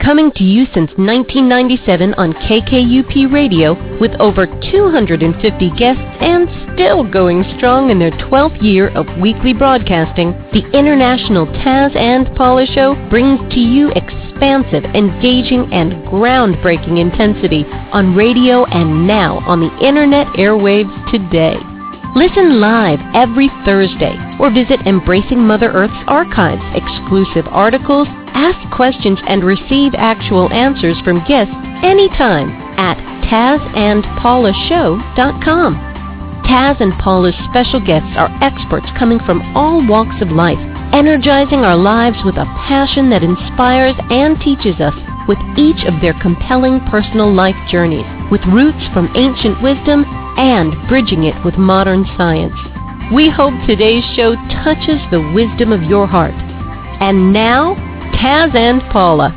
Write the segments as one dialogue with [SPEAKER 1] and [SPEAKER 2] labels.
[SPEAKER 1] Coming to you since 1997 on KKUP Radio with over 250 guests and still going strong in their 12th year of weekly broadcasting, the International Taz and Paula Show brings to you expansive, engaging, and groundbreaking intensity on radio and now on the internet airwaves today. Listen live every Thursday or visit Embracing Mother Earth's archives, exclusive articles, ask questions, and receive actual answers from guests anytime at TazandPaulaShow.com. Taz and Paula's special guests are experts coming from all walks of life, energizing our lives with a passion that inspires and teaches us with each of their compelling personal life journeys, with roots from ancient wisdom and bridging it with modern science. We hope today's show touches the wisdom of your heart. And now, Taz and Paula.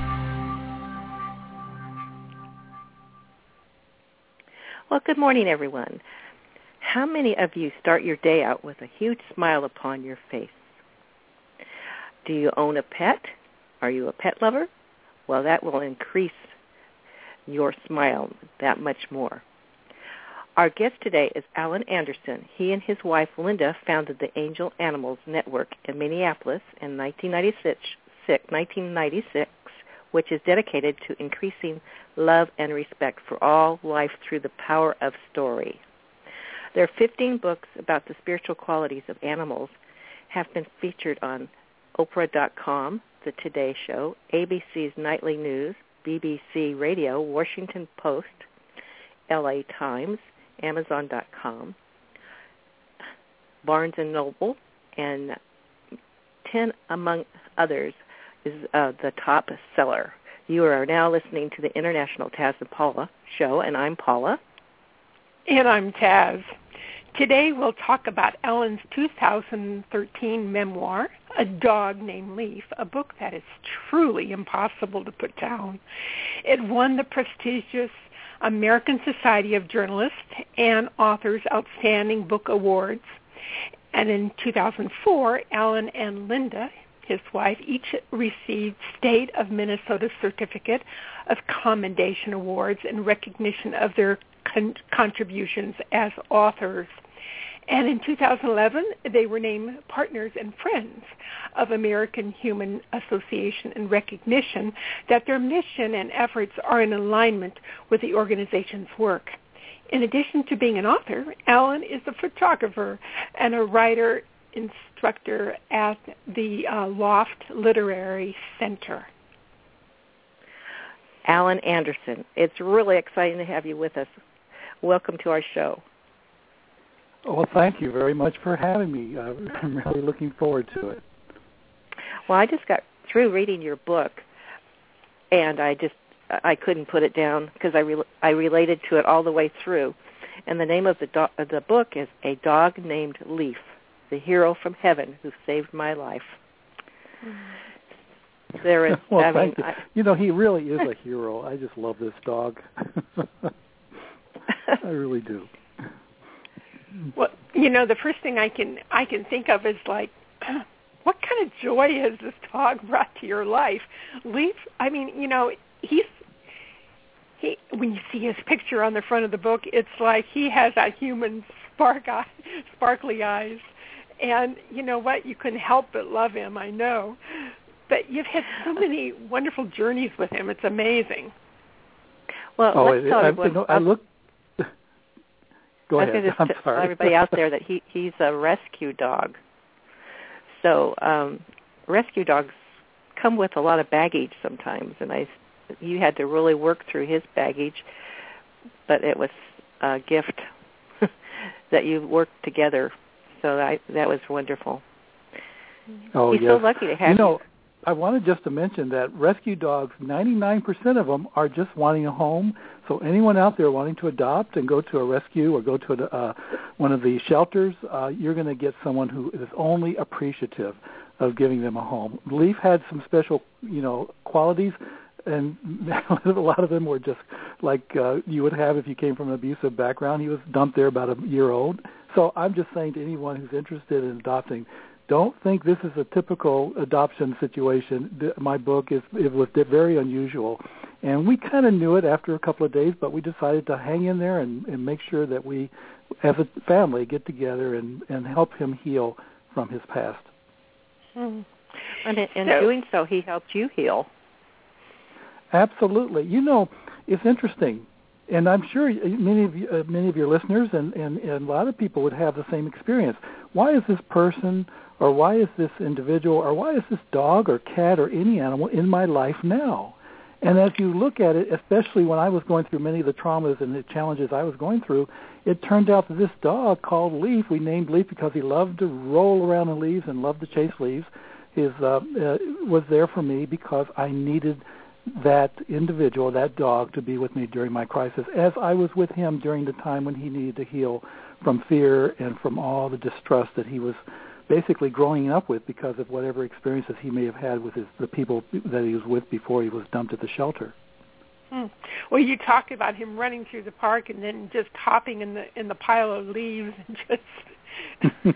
[SPEAKER 2] Well, good morning, everyone. How many of you start your day out with a huge smile upon your face? Do you own a pet? Are you a pet lover? Well, that will increase your smile that much more. Our guest today is Allen Anderson. He and his wife Linda founded the Angel Animals Network in Minneapolis in 1996, 1996, which is dedicated to increasing love and respect for all life through the power of story. Their 15 books about the spiritual qualities of animals have been featured on Oprah.com, The Today Show, ABC's Nightly News, BBC Radio, Washington Post, LA Times, Amazon.com, Barnes Noble, and 10 among others is uh, the top seller. You are now listening to the International Taz and Paula show, and I'm Paula.
[SPEAKER 3] And I'm Taz. Today we'll talk about Allen's 2013 memoir, A Dog Named Leaf, a book that is truly impossible to put down. It won the prestigious American Society of Journalists and Authors Outstanding Book Awards. And in 2004, Allen and Linda, his wife, each received State of Minnesota Certificate of Commendation Awards in recognition of their con- contributions as authors. And in 2011, they were named partners and friends of American Humane Association in recognition that their mission and efforts are in alignment with the organization's work. In addition to being an author, Allen is a photographer and a writer instructor at the uh, Loft Literary Center.
[SPEAKER 2] Allen Anderson, it's really exciting to have you with us. Welcome to our show.
[SPEAKER 4] Well, thank you very much for having me. Uh, I'm really looking forward to it.
[SPEAKER 2] Well, I just got through reading your book, and I just I couldn't put it down because I re- I related to it all the way through. And the name of the do- of the book is A Dog Named Leaf: The Hero from Heaven Who Saved My Life. Mm. There is.
[SPEAKER 4] well,
[SPEAKER 2] I mean,
[SPEAKER 4] thank you.
[SPEAKER 2] I,
[SPEAKER 4] you know, he really is a hero. I just love this dog. I really do.
[SPEAKER 3] Well, you know, the first thing I can I can think of is like, what kind of joy has this dog brought to your life? Leaf. I mean, you know, he's he. When you see his picture on the front of the book, it's like he has that human spark eye, sparkly eyes, and you know what? You couldn't help but love him. I know, but you've had so many wonderful journeys with him. It's amazing.
[SPEAKER 2] Well,
[SPEAKER 4] oh,
[SPEAKER 2] let's tell
[SPEAKER 4] I,
[SPEAKER 2] everyone.
[SPEAKER 4] I, I look. Go
[SPEAKER 2] I
[SPEAKER 4] ahead.
[SPEAKER 2] was going
[SPEAKER 4] I'm
[SPEAKER 2] to
[SPEAKER 4] sorry.
[SPEAKER 2] tell everybody out there that he he's a rescue dog. So um, rescue dogs come with a lot of baggage sometimes, and I you had to really work through his baggage, but it was a gift that you worked together. So I, that was wonderful.
[SPEAKER 4] Oh
[SPEAKER 2] he's
[SPEAKER 4] yes.
[SPEAKER 2] so lucky to have
[SPEAKER 4] you know, I wanted just to mention that rescue dogs, 99% of them are just wanting a home. So anyone out there wanting to adopt and go to a rescue or go to a, uh, one of the shelters, uh, you're going to get someone who is only appreciative of giving them a home. Leaf had some special, you know, qualities, and a lot of them were just like uh, you would have if you came from an abusive background. He was dumped there about a year old. So I'm just saying to anyone who's interested in adopting, don't think this is a typical adoption situation. My book is it was very unusual, and we kind of knew it after a couple of days, but we decided to hang in there and, and make sure that we, as a family, get together and, and help him heal from his past.
[SPEAKER 2] Hmm. And in so, doing so, he helped you heal.
[SPEAKER 4] Absolutely. You know, it's interesting, and I'm sure many of you, uh, many of your listeners and, and, and a lot of people would have the same experience. Why is this person, or why is this individual, or why is this dog or cat or any animal in my life now? And as you look at it, especially when I was going through many of the traumas and the challenges I was going through, it turned out that this dog called Leaf, we named Leaf because he loved to roll around in leaves and loved to chase leaves, is uh, uh, was there for me because I needed that individual, that dog, to be with me during my crisis, as I was with him during the time when he needed to heal from fear and from all the distrust that he was basically growing up with because of whatever experiences he may have had with his, the people that he was with before he was dumped at the shelter.
[SPEAKER 3] Hmm. Well, you talk about him running through the park and then just hopping in the in the pile of leaves and just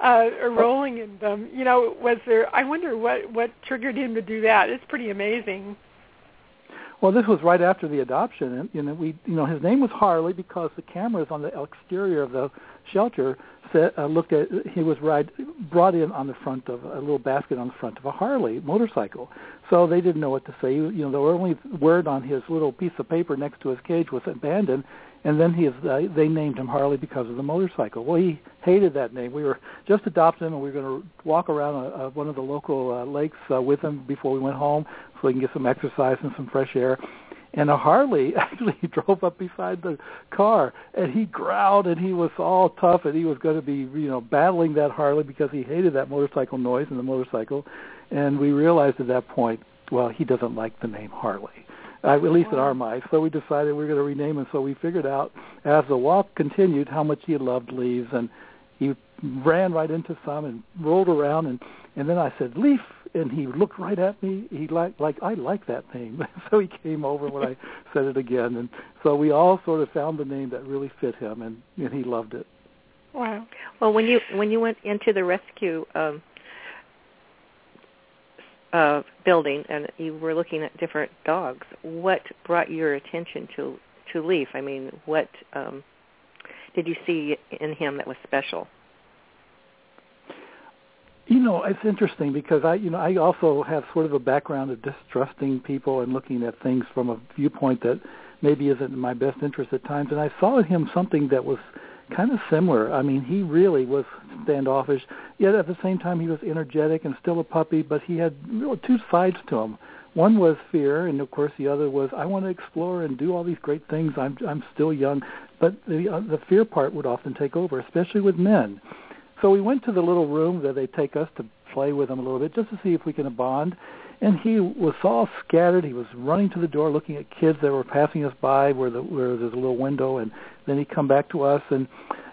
[SPEAKER 3] uh, rolling in them. You know, was there? I wonder what what triggered him to do that. It's pretty amazing.
[SPEAKER 4] Well, this was right after the adoption, and you know, we, you know, his name was Harley because the cameras on the exterior of the shelter said, uh, looked at. He was ride brought in on the front of a little basket on the front of a Harley motorcycle, so they didn't know what to say. You know, the only word on his little piece of paper next to his cage was abandoned, and then he is, uh, they named him Harley because of the motorcycle. Well, he hated that name. We were just adopting him, and we were going to walk around a, a, one of the local uh, lakes uh, with him before we went home, so he can get some exercise and some fresh air. And a Harley actually drove up beside the car, and he growled, and he was all tough, and he was going to be, you know, battling that Harley because he hated that motorcycle noise and the motorcycle. And we realized at that point, well, he doesn't like the name Harley. Uh, at least wow. in our minds. So we decided we were going to rename him. So we figured out as the walk continued how much he loved leaves, and he ran right into some and rolled around and and then I said leaf and he looked right at me. He like like I like that name. So he came over when I said it again. And so we all sort of found the name that really fit him and and he loved it.
[SPEAKER 2] Wow. Well when you when you went into the rescue um uh building and you were looking at different dogs what brought your attention to to leaf i mean what um did you see in him that was special?
[SPEAKER 4] You know, it's interesting because I, you know, I also have sort of a background of distrusting people and looking at things from a viewpoint that maybe isn't in my best interest at times. And I saw in him something that was kind of similar. I mean, he really was standoffish, yet at the same time he was energetic and still a puppy, but he had two sides to him. One was fear, and of course the other was I want to explore and do all these great things. I'm I'm still young, but the uh, the fear part would often take over, especially with men. So we went to the little room that they take us to play with him a little bit, just to see if we can bond. And he was all scattered. He was running to the door, looking at kids that were passing us by, where the where there's a little window, and then he'd come back to us. And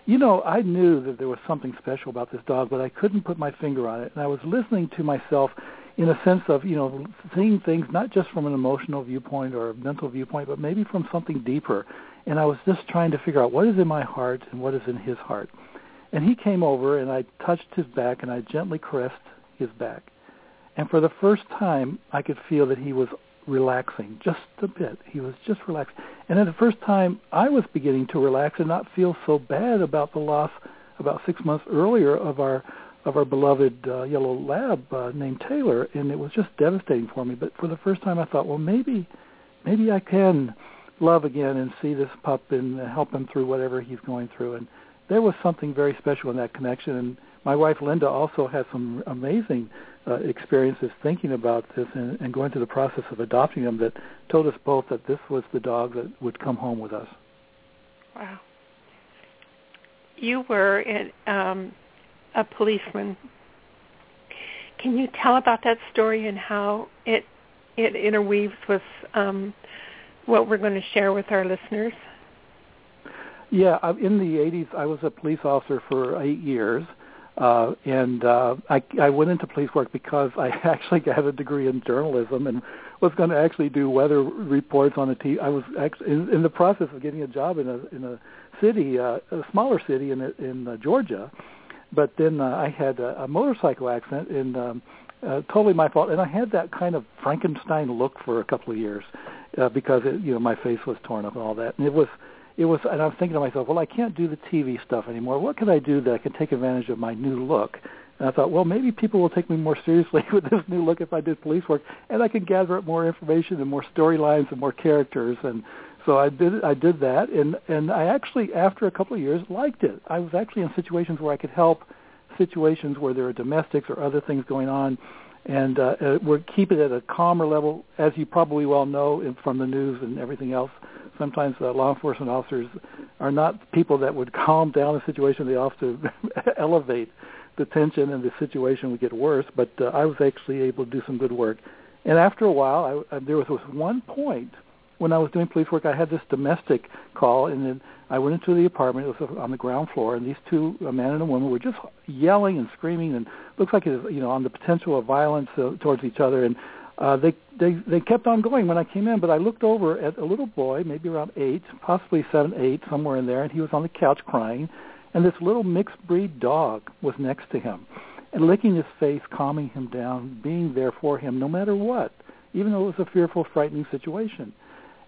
[SPEAKER 4] you know, I knew that there was something special about this dog, but I couldn't put my finger on it. And I was listening to myself in a sense of you know seeing things not just from an emotional viewpoint or a mental viewpoint, but maybe from something deeper. And I was just trying to figure out what is in my heart and what is in his heart. And he came over and I touched his back and I gently caressed his back. And for the first time, I could feel that he was relaxing just a bit. He was just relaxing. And at the first time, I was beginning to relax and not feel so bad about the loss about six months earlier of our of our beloved uh, yellow lab uh, named Taylor, and it was just devastating for me. But for the first time, I thought, well, maybe, maybe I can love again and see this pup and help him through whatever he's going through. And there was something very special in that connection. And my wife Linda also had some amazing uh, experiences thinking about this and, and going through the process of adopting them that told us both that this was the dog that would come home with us.
[SPEAKER 3] Wow. You were um, a policeman. Can you tell about that story and how it it interweaves with um, what we're going to share with our listeners?
[SPEAKER 4] Yeah, in the 80s, I was a police officer for eight years, uh, and uh, I, I went into police work because I actually got a degree in journalism and was going to actually do weather reports on a TV. I was actually in, in the process of getting a job in a in a city, uh, a smaller city in in uh, Georgia, but then uh, I had a, a motorcycle accident and. Um, uh, totally my fault, and I had that kind of Frankenstein look for a couple of years uh, because it, you know my face was torn up and all that, and it was it was, and I was thinking to myself, well, I can't do the TV stuff anymore. What can I do that I can take advantage of my new look? And I thought, well, maybe people will take me more seriously with this new look if I did police work, and I can gather up more information and more storylines and more characters. And so I did, I did that, and and I actually, after a couple of years, liked it. I was actually in situations where I could help situations where there are domestics or other things going on, and uh, uh, we're keeping it at a calmer level, as you probably well know from the news and everything else sometimes uh, law enforcement officers are not people that would calm down a situation. They often elevate the tension and the situation would get worse. But uh, I was actually able to do some good work. And after a while, I, uh, there was one point when I was doing police work. I had this domestic call, and then I went into the apartment. It was on the ground floor, and these two, a man and a woman, were just yelling and screaming, and looks like it was, you know, on the potential of violence uh, towards each other. And uh, they they they kept on going when I came in, but I looked over at a little boy, maybe around eight, possibly seven, eight, somewhere in there, and he was on the couch crying, and this little mixed breed dog was next to him, and licking his face, calming him down, being there for him no matter what, even though it was a fearful, frightening situation.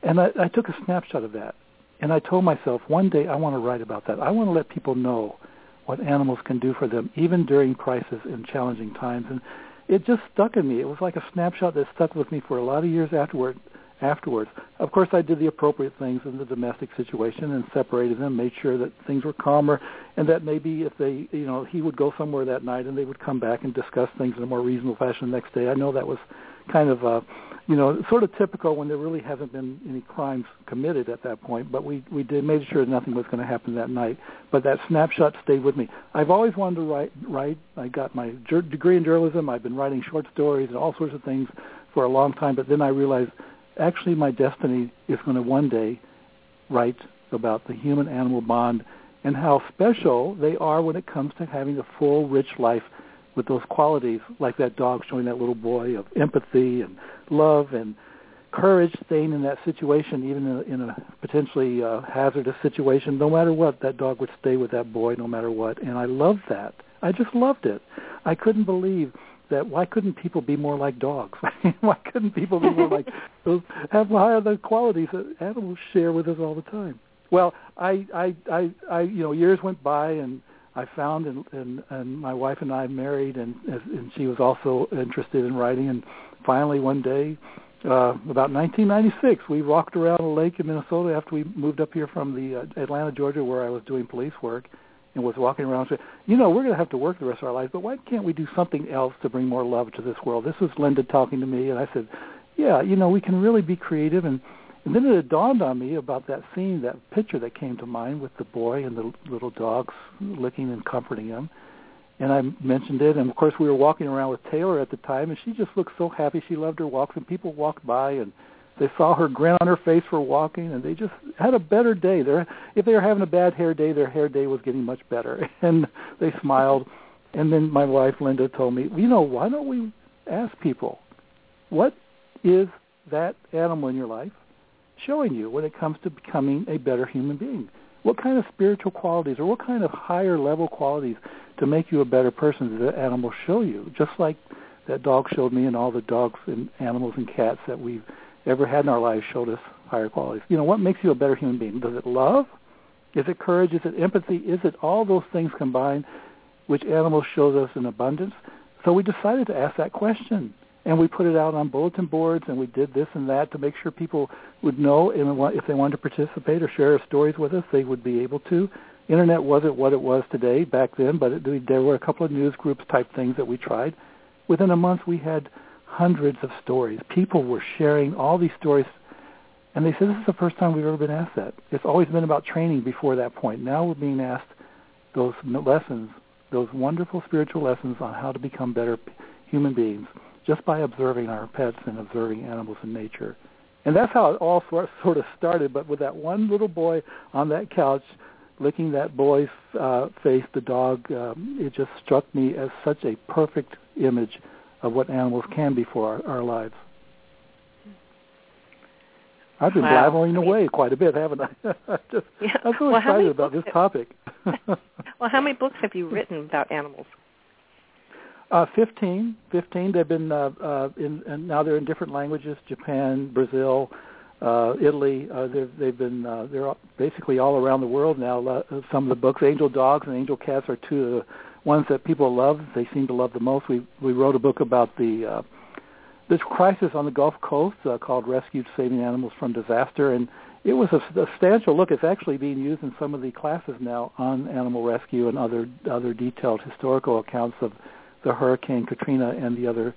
[SPEAKER 4] And I, I took a snapshot of that, and I told myself one day I want to write about that. I want to let people know what animals can do for them, even during crisis and challenging times. And it just stuck in me. It was like a snapshot that stuck with me for a lot of years afterward. Afterwards, of course, I did the appropriate things in the domestic situation and separated them, made sure that things were calmer, and that maybe if they, you know, he would go somewhere that night and they would come back and discuss things in a more reasonable fashion the next day. I know that was kind of uh, you know, sort of typical when there really hasn't been any crimes committed at that point. But we we did made sure nothing was going to happen that night. But that snapshot stayed with me. I've always wanted to write. Write. I got my degree in journalism. I've been writing short stories and all sorts of things for a long time. But then I realized, actually, my destiny is going to one day write about the human-animal bond and how special they are when it comes to having a full, rich life with those qualities, like that dog showing that little boy of empathy and love and courage staying in that situation, even in a, in a potentially uh, hazardous situation. No matter what, that dog would stay with that boy no matter what. And I loved that. I just loved it. I couldn't believe that why couldn't people be more like dogs? why couldn't people be more like those have higher the qualities that animals share with us all the time? Well, I I I, I you know years went by and I found and and, and my wife and I married and and she was also interested in writing and finally one day uh, about 1996, we walked around a lake in Minnesota after we moved up here from the uh, Atlanta, Georgia, where I was doing police work, and was walking around. And said, "You know, we're going to have to work the rest of our lives, but why can't we do something else to bring more love to this world?" This was Linda talking to me, and I said, "Yeah, you know, we can really be creative." And and then it dawned on me about that scene, that picture that came to mind with the boy and the little dogs licking and comforting him and I mentioned it. And of course, we were walking around with Taylor at the time, and she just looked so happy. She loved her walks, and people walked by and they saw her grin on her face for walking, and they just had a better day. They're, if they were having a bad hair day, their hair day was getting much better, and they smiled. And then my wife Linda told me, you know, why don't we ask people, what is that animal in your life showing you when it comes to becoming a better human being? What kind of spiritual qualities or what kind of higher level qualities to make you a better person does that animal show you, just like that dog showed me and all the dogs and animals and cats that we've ever had in our lives showed us higher qualities. You know, what makes you a better human being? Does it love? Is it courage? Is it empathy? Is it all those things combined, which animals shows us in abundance? So we decided to ask that question. And we put it out on bulletin boards, and we did this and that to make sure people would know and if they wanted to participate or share stories with us, they would be able to internet wasn't what it was today back then, but it, there were a couple of news groups type things that we tried. Within a month, we had hundreds of stories. People were sharing all these stories, and they said this is the first time we've ever been asked that. It's always been about training before that point. Now we're being asked those lessons, those wonderful spiritual lessons on how to become better human beings just by observing our pets and observing animals in nature. And that's how it all sort of started. But with that one little boy on that couch, licking that boy's uh, face, the dog, um, it just struck me as such a perfect image of what animals can be for our, our lives. I've been
[SPEAKER 2] Wow.
[SPEAKER 4] blabbering away quite a bit, haven't I? just,
[SPEAKER 2] Yeah.
[SPEAKER 4] I'm so
[SPEAKER 2] Well,
[SPEAKER 4] excited about this
[SPEAKER 2] books
[SPEAKER 4] topic.
[SPEAKER 2] Well, how many books have you written about animals?
[SPEAKER 4] Uh, 15. 15. They've been uh, uh, in, and now they're in different languages: Japan, Brazil, uh, Italy. Uh, they've, they've been uh, they're basically all around the world now. Some of the books, Angel Dogs and Angel Cats, are two of the ones that people love. They seem to love the most. We we wrote a book about the uh, this crisis on the Gulf Coast uh, called "Rescued Saving Animals from Disaster," and it was a substantial look. It's actually being used in some of the classes now on animal rescue and other other detailed historical accounts of the Hurricane Katrina and the other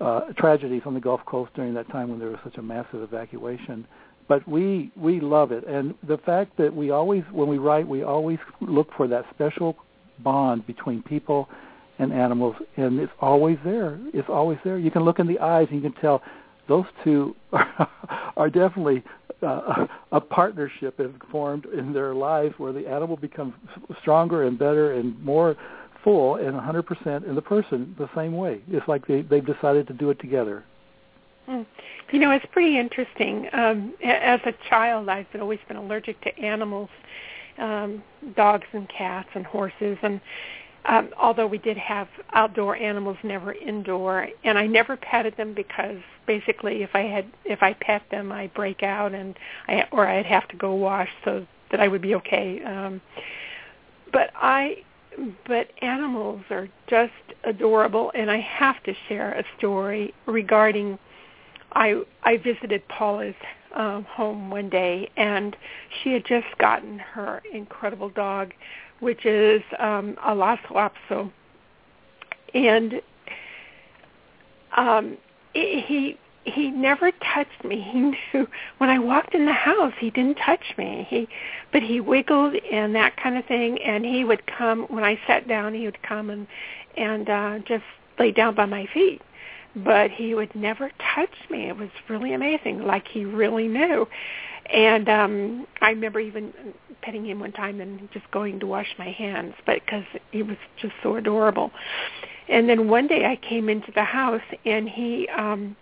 [SPEAKER 4] uh, tragedies on the Gulf Coast during that time when there was such a massive evacuation. But we we love it, and the fact that we always, when we write, we always look for that special bond between people and animals, and it's always there. It's always there. You can look in the eyes and you can tell those two are, are definitely uh, a partnership formed in their lives where the animal becomes stronger and better and more full and 100% in the person the same way. It's like they, they've decided to do it together.
[SPEAKER 3] Mm. You know, it's pretty interesting. Um, as a child, I've always been allergic to animals, um, dogs and cats and horses, and um, although we did have outdoor animals, never indoor, and I never petted them because basically, if I had if I pet them, I break out and I or I'd have to go wash so that I would be okay. Um, but I but animals are just adorable and I have to share a story regarding I I visited Paula's um, home one day and she had just gotten her incredible dog which is um a Lhasa Apso and um he he never touched me. He knew when I walked in the house, he didn't touch me. He, but he wiggled and that kind of thing. And he would come when I sat down. He would come and and uh, just lay down by my feet. But he would never touch me. It was really amazing. Like he really knew. And um I remember even petting him one time and just going to wash my hands, but because he was just so adorable. And then one day I came into the house and he. um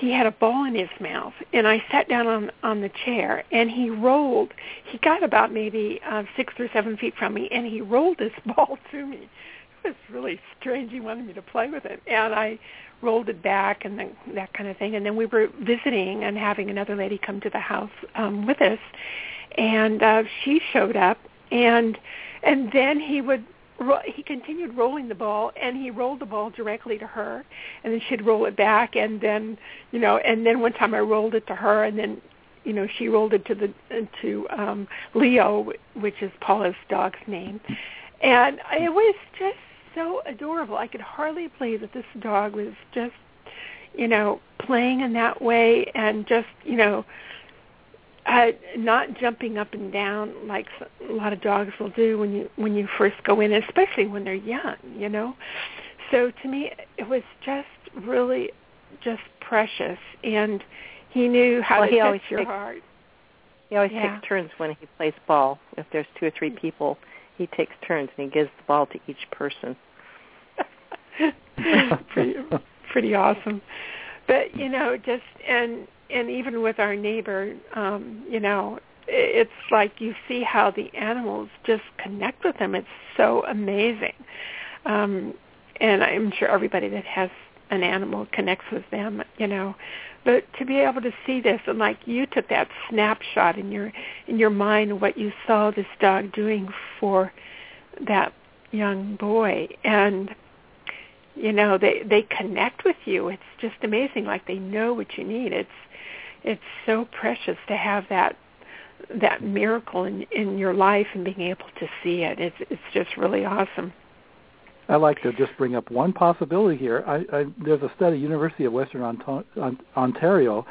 [SPEAKER 3] he had a ball in his mouth and I sat down on on the chair and he rolled he got about maybe uh, six or seven feet from me and he rolled this ball to me. It was really strange he wanted me to play with it and I rolled it back and then, that kind of thing and then we were visiting and having another lady come to the house um with us and uh she showed up and and then he would ro- he continued rolling the ball and he rolled the ball directly to her and then she'd roll it back and then you know and then one time I rolled it to her and then you know she rolled it to the to um Leo which is Paula's dog's name. And it was just so adorable. I could hardly believe that this dog was just you know playing in that way and just you know uh, not jumping up and down like a lot of dogs will do when you when you first go in, especially when they're young, you know. So to me, it was just really just precious, and he knew how
[SPEAKER 2] Well,
[SPEAKER 3] to
[SPEAKER 2] he
[SPEAKER 3] touch
[SPEAKER 2] always
[SPEAKER 3] your
[SPEAKER 2] takes-
[SPEAKER 3] heart.
[SPEAKER 2] He always
[SPEAKER 3] Yeah.
[SPEAKER 2] takes turns when he plays ball. If there's two or three people, he takes turns and he gives the ball to each person.
[SPEAKER 3] pretty, pretty awesome. But you know, just and and even with our neighbor, um, you know, it's like you see how the animals just connect with them. It's so amazing. Um, and I'm sure everybody that has an animal connects with them, you know. But to be able to see this and like you took that snapshot in your in your mind of what you saw this dog doing for that young boy and you know they they connect with you it's just amazing like they know what you need it's it's so precious to have that that miracle in in your life and being able to see it it's it's just really awesome
[SPEAKER 4] I'd like to just bring up one possibility here. I, I, there's a study, University of Western Onto- Ontario,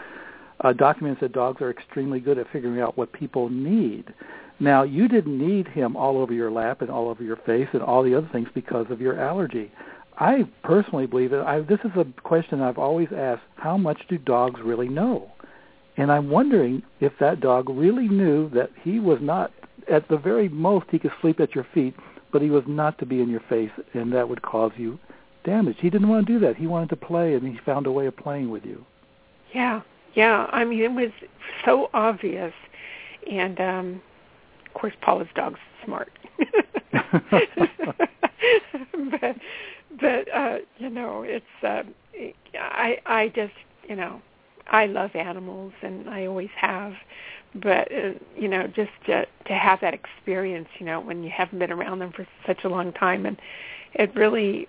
[SPEAKER 4] uh, documents that dogs are extremely good at figuring out what people need. Now, you didn't need him all over your lap and all over your face and all the other things because of your allergy. I personally believe that I, this is a question I've always asked: How much do dogs really know? And I'm wondering if that dog really knew that he was not, at the very most, he could sleep at your feet, but he was not to be in your face, and that would cause you damage. He didn't want to do that. He wanted to play, and he found a way of playing with you.
[SPEAKER 3] Yeah, yeah. I mean, it was so obvious, and um of course, Paula's dog's smart. but but uh you know it's uh i i just you know i love animals and i always have but uh, you know just to to have that experience you know when you haven't been around them for such a long time and it really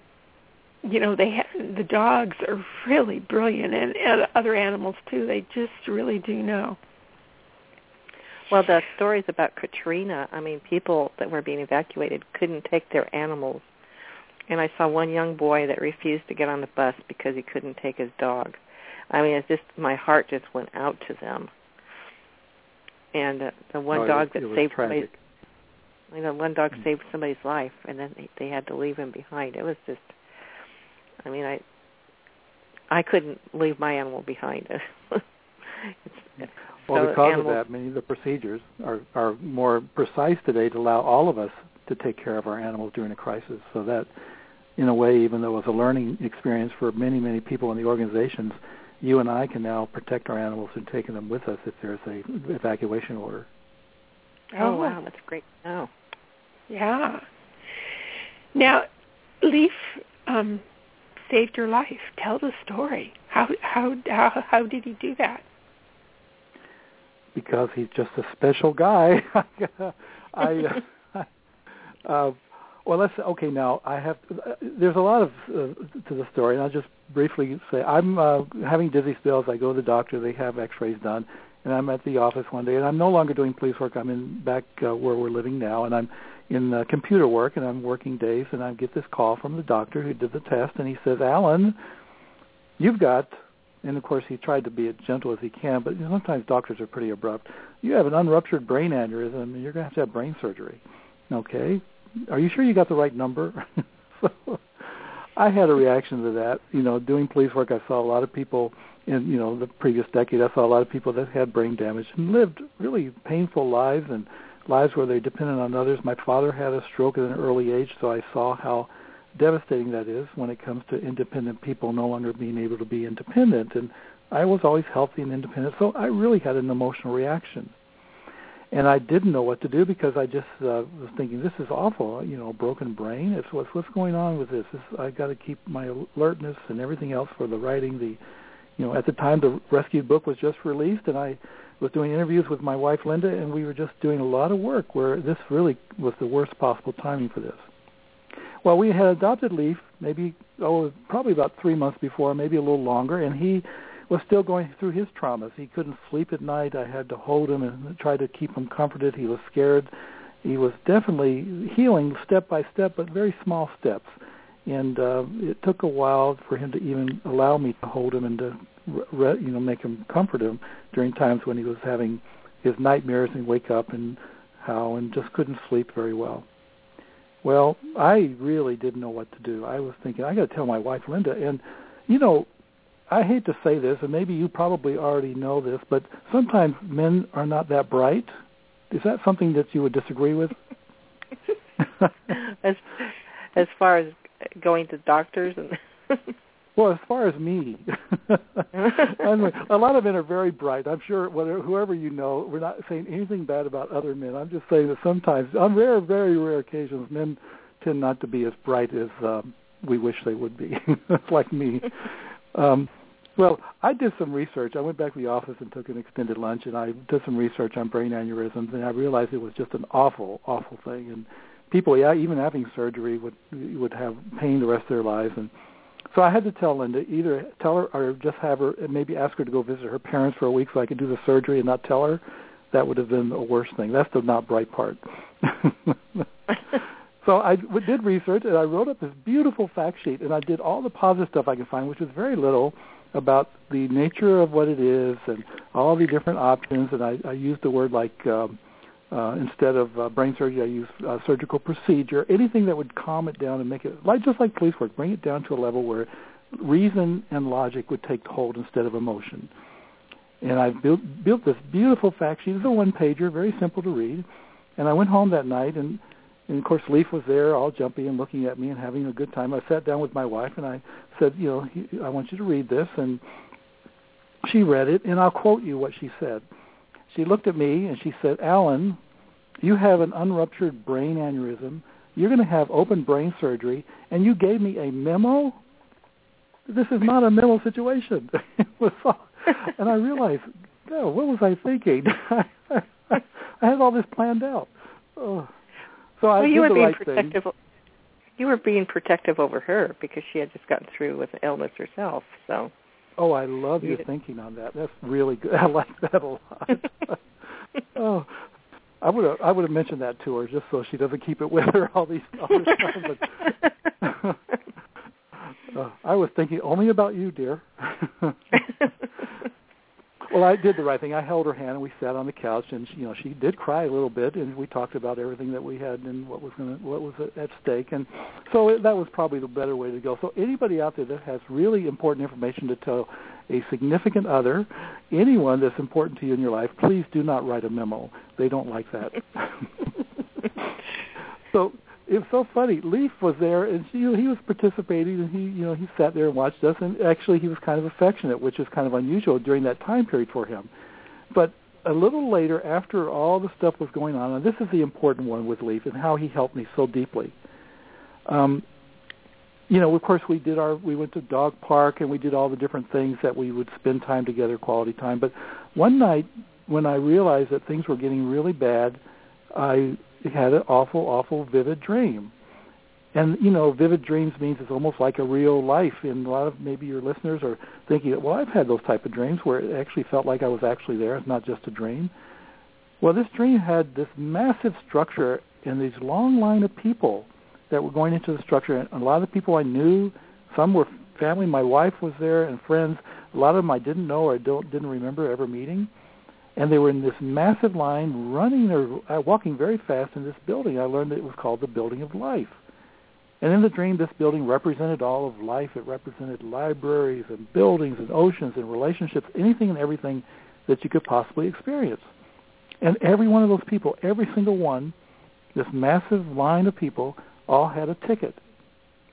[SPEAKER 3] you know they ha- the dogs are really brilliant and, and other animals too they just really do know
[SPEAKER 2] well, the stories about Katrina, I mean, people that were being evacuated couldn't take their animals. And I saw one young boy that refused to get on the bus because he couldn't take his dog. I mean, it's just my heart just went out to them. And uh, the one
[SPEAKER 4] oh,
[SPEAKER 2] dog that saved somebody's, you know, one dog saved somebody's life, and then they, they had to leave him behind. It was just, I mean, I, I couldn't leave my animal behind. it's,
[SPEAKER 4] well,
[SPEAKER 2] so
[SPEAKER 4] because
[SPEAKER 2] animals,
[SPEAKER 4] of that, many of the procedures are are more precise today to allow all of us to take care of our animals during a crisis. So that, in a way, even though it was a learning experience for many many people in the organizations, you and I can now protect our animals and take them with us if there's a evacuation order.
[SPEAKER 2] Oh wow, that's great. Oh,
[SPEAKER 3] yeah. Now, Leaf um, saved your life. Tell the story. How how how how did he do that?
[SPEAKER 4] because he's just a special guy. I, uh, uh, well, let's okay. Now I have. Uh, there's a lot of uh, to the story, and I'll just briefly say I'm uh, having dizzy spells. I go to the doctor. They have X-rays done, and I'm at the office one day, and I'm no longer doing police work. I'm in back uh, where we're living now, and I'm in uh, computer work, and I'm working days, and I get this call from the doctor who did the test, and he says, "Allen, you've got and of course he tried to be as gentle as he can, but sometimes doctors are pretty abrupt. You have an unruptured brain aneurysm, and you're going to have to have brain surgery. Okay, are you sure you got the right number? so I had a reaction to that. You know, doing police work, I saw a lot of people in you know the previous decade. I saw a lot of people that had brain damage and lived really painful lives and lives where they depended on others. My father had a stroke at an early age, so I saw how devastating that is when it comes to independent people no longer being able to be independent. And I was always healthy and independent, so I really had an emotional reaction. And I didn't know what to do because I just uh, was thinking, this is awful. You know, broken brain. It's what's what's going on with this. this I got to keep my alertness and everything else for the writing. The, you know, at the time the rescued book was just released, and I was doing interviews with my wife Linda, and we were just doing a lot of work where this really was the worst possible timing for this. Well, we had adopted Leaf maybe oh probably about three months before, maybe a little longer, and he was still going through his traumas. He couldn't sleep at night. I had to hold him and try to keep him comforted. He was scared. He was definitely healing step by step, but very small steps. And uh, it took a while for him to even allow me to hold him and to, re- you know, make him comfort him during times when he was having his nightmares and wake up and how and just couldn't sleep very well. Well, I really didn't know what to do. I was thinking I got to tell my wife Linda, and you know, I hate to say this, and maybe you probably already know this, but sometimes men are not that bright. Is that something that you would disagree with?
[SPEAKER 2] as as far as going to doctors and
[SPEAKER 4] Well, as far as me, anyway, a lot of men are very bright. I'm sure whatever, whoever you know, we're not saying anything bad about other men. I'm just saying that sometimes, on rare, very rare occasions, men tend not to be as bright as um, we wish they would be. Like me. Um, well, I did some research. I went back to the office and took an extended lunch, and I did some research on brain aneurysms, and I realized it was just an awful, awful thing. And people, yeah, even having surgery, would would have pain the rest of their lives, and so I had to tell Linda either tell her or just have her maybe ask her to go visit her parents for a week so I could do the surgery and not tell her. That would have been the worst thing. That's the not bright part. so I did research and I wrote up this beautiful fact sheet and I did all the positive stuff I could find, which was very little about the nature of what it is and all the different options. And I, I used the word like um, Uh, instead of uh, brain surgery, I use uh, surgical procedure. Anything that would calm it down and make it like just like police work, bring it down to a level where reason and logic would take hold instead of emotion. And I built built this beautiful fact sheet. It's a one pager, very simple to read. And I went home that night, and, and of course Leaf was there, all jumpy and looking at me and having a good time. I sat down with my wife and I said, you know, I want you to read this, and she read it, and I'll quote you what she said. She looked at me and she said, Allen, you have an unruptured brain aneurysm. You're going to have open brain surgery, and you gave me a memo. This is not a memo situation. and I realized, no, what was I thinking? I had all this planned out. Oh. So I
[SPEAKER 2] well, you
[SPEAKER 4] did
[SPEAKER 2] were being
[SPEAKER 4] right
[SPEAKER 2] protective.
[SPEAKER 4] thing.
[SPEAKER 2] You were being protective over her because she had just gotten through with illness herself. So.
[SPEAKER 4] Oh, I love
[SPEAKER 2] You
[SPEAKER 4] your
[SPEAKER 2] did-
[SPEAKER 4] thinking on that. That's really good. I like that a lot. oh, I would have I would have mentioned that to her just so she doesn't keep it with her all these all this time. But uh, I was thinking only about you, dear. Well, I did the right thing. I held her hand and we sat on the couch, and she, you know she did cry a little bit, and we talked about everything that we had and what was going what was at stake, and so it, that was probably the better way to go. So anybody out there that has really important information to tell a significant other, anyone that's important to you in your life, please do not write a memo. They don't like that. so it was so funny. Leaf was there, and she, he was participating, and he, you know, he sat there and watched us. And actually, he was kind of affectionate, which is kind of unusual during that time period for him. But a little later, after all the stuff was going on, and this is the important one with Leaf and how he helped me so deeply. Um, you know, of course, we did our we went to dog park and we did all the different things that we would spend time together, quality time. But one night, when I realized that things were getting really bad, I had an awful, awful vivid dream. And you know, vivid dreams means it's almost like a real life. And a lot of maybe your listeners are thinking, well, I've had those type of dreams where it actually felt like I was actually there. It's not just a dream. Well, this dream had this massive structure and these long line of people that were going into the structure. And a lot of the people I knew, some were family. My wife was there and friends. A lot of them I didn't know or don't didn't remember ever meeting. And they were in this massive line, running or uh, walking very fast in this building. I learned that it was called the Building of Life. And in the dream, this building represented all of life. It represented libraries and buildings and oceans and relationships, anything and everything that you could possibly experience. And every one of those people, every single one, this massive line of people, all had a ticket.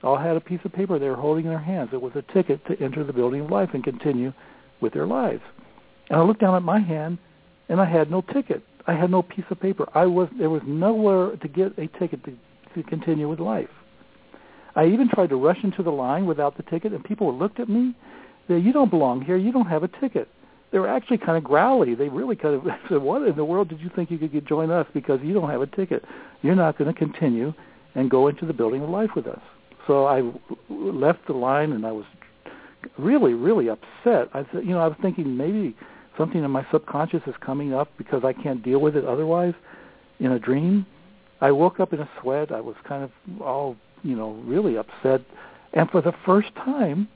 [SPEAKER 4] All had a piece of paper they were holding in their hands. It was a ticket to enter the building of life and continue with their lives. And I looked down at my hand, and I had no ticket. I had no piece of paper. I was there was nowhere to get a ticket to, to continue with life. I even tried to rush into the line without the ticket, and people looked at me. They, you don't belong here. You don't have a ticket. They were actually kind of growly. They really kind of said, "What in the world did you think you could get, join us because you don't have a ticket? You're not going to continue and go into the building of life with us." So I left the line, and I was really, really upset. I said, you know, I was thinking maybe something in my subconscious is coming up because I can't deal with it otherwise in a dream. I woke up in a sweat. I was kind of all, you know, really upset. And for the first time,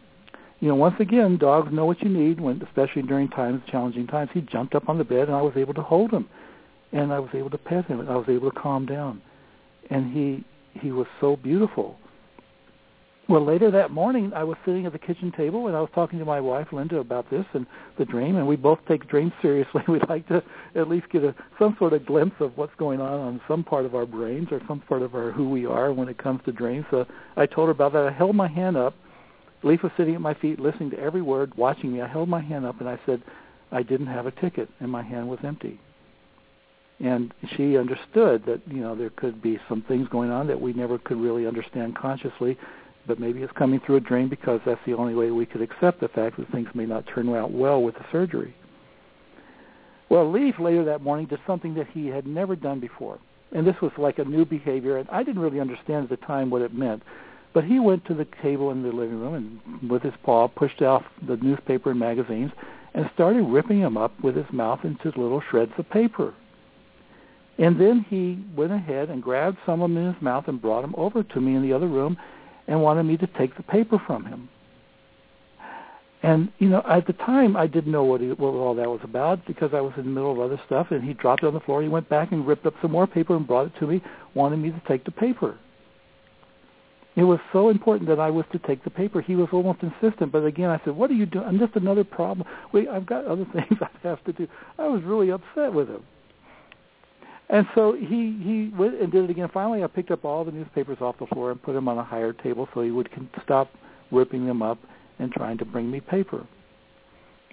[SPEAKER 4] you know, once again, dogs know what you need when, especially during times, challenging times. He jumped up on the bed, and I was able to hold him, and I was able to pet him, and I was able to calm down, and he he was so beautiful. Well, later that morning, I was sitting at the kitchen table, and I was talking to my wife, Linda, about this and the dream. And we both take dreams seriously. We'd like to at least get a some sort of glimpse of what's going on on some part of our brains or some part of our who we are when it comes to dreams. So I told her about that. I held my hand up. Leaf was sitting at my feet, listening to every word, watching me. I held my hand up, and I said, "I didn't have a ticket, and my hand was empty." And she understood that you know there could be some things going on that we never could really understand consciously but maybe it's coming through a drain because that's the only way we could accept the fact that things may not turn out well with the surgery. Well, Leaf later that morning did something that he had never done before. And this was like a new behavior, and I didn't really understand at the time what it meant. But he went to the table in the living room and with his paw pushed off the newspaper and magazines and started ripping them up with his mouth into little shreds of paper. And then he went ahead and grabbed some of them in his mouth and brought them over to me in the other room and wanted me to take the paper from him. And you know, at the time, I didn't know what, he, what all that was about because I was in the middle of other stuff. And he dropped it on the floor. He went back and ripped up some more paper and brought it to me, wanting me to take the paper. It was so important that I was to take the paper. He was almost insistent, but again, I said, "What are you doing? I'm just another problem. Wait, I've got other things I have to do." I was really upset with him. And so he he went and did it again. Finally, I picked up all the newspapers off the floor and put them on a higher table so he would stop ripping them up and trying to bring me paper.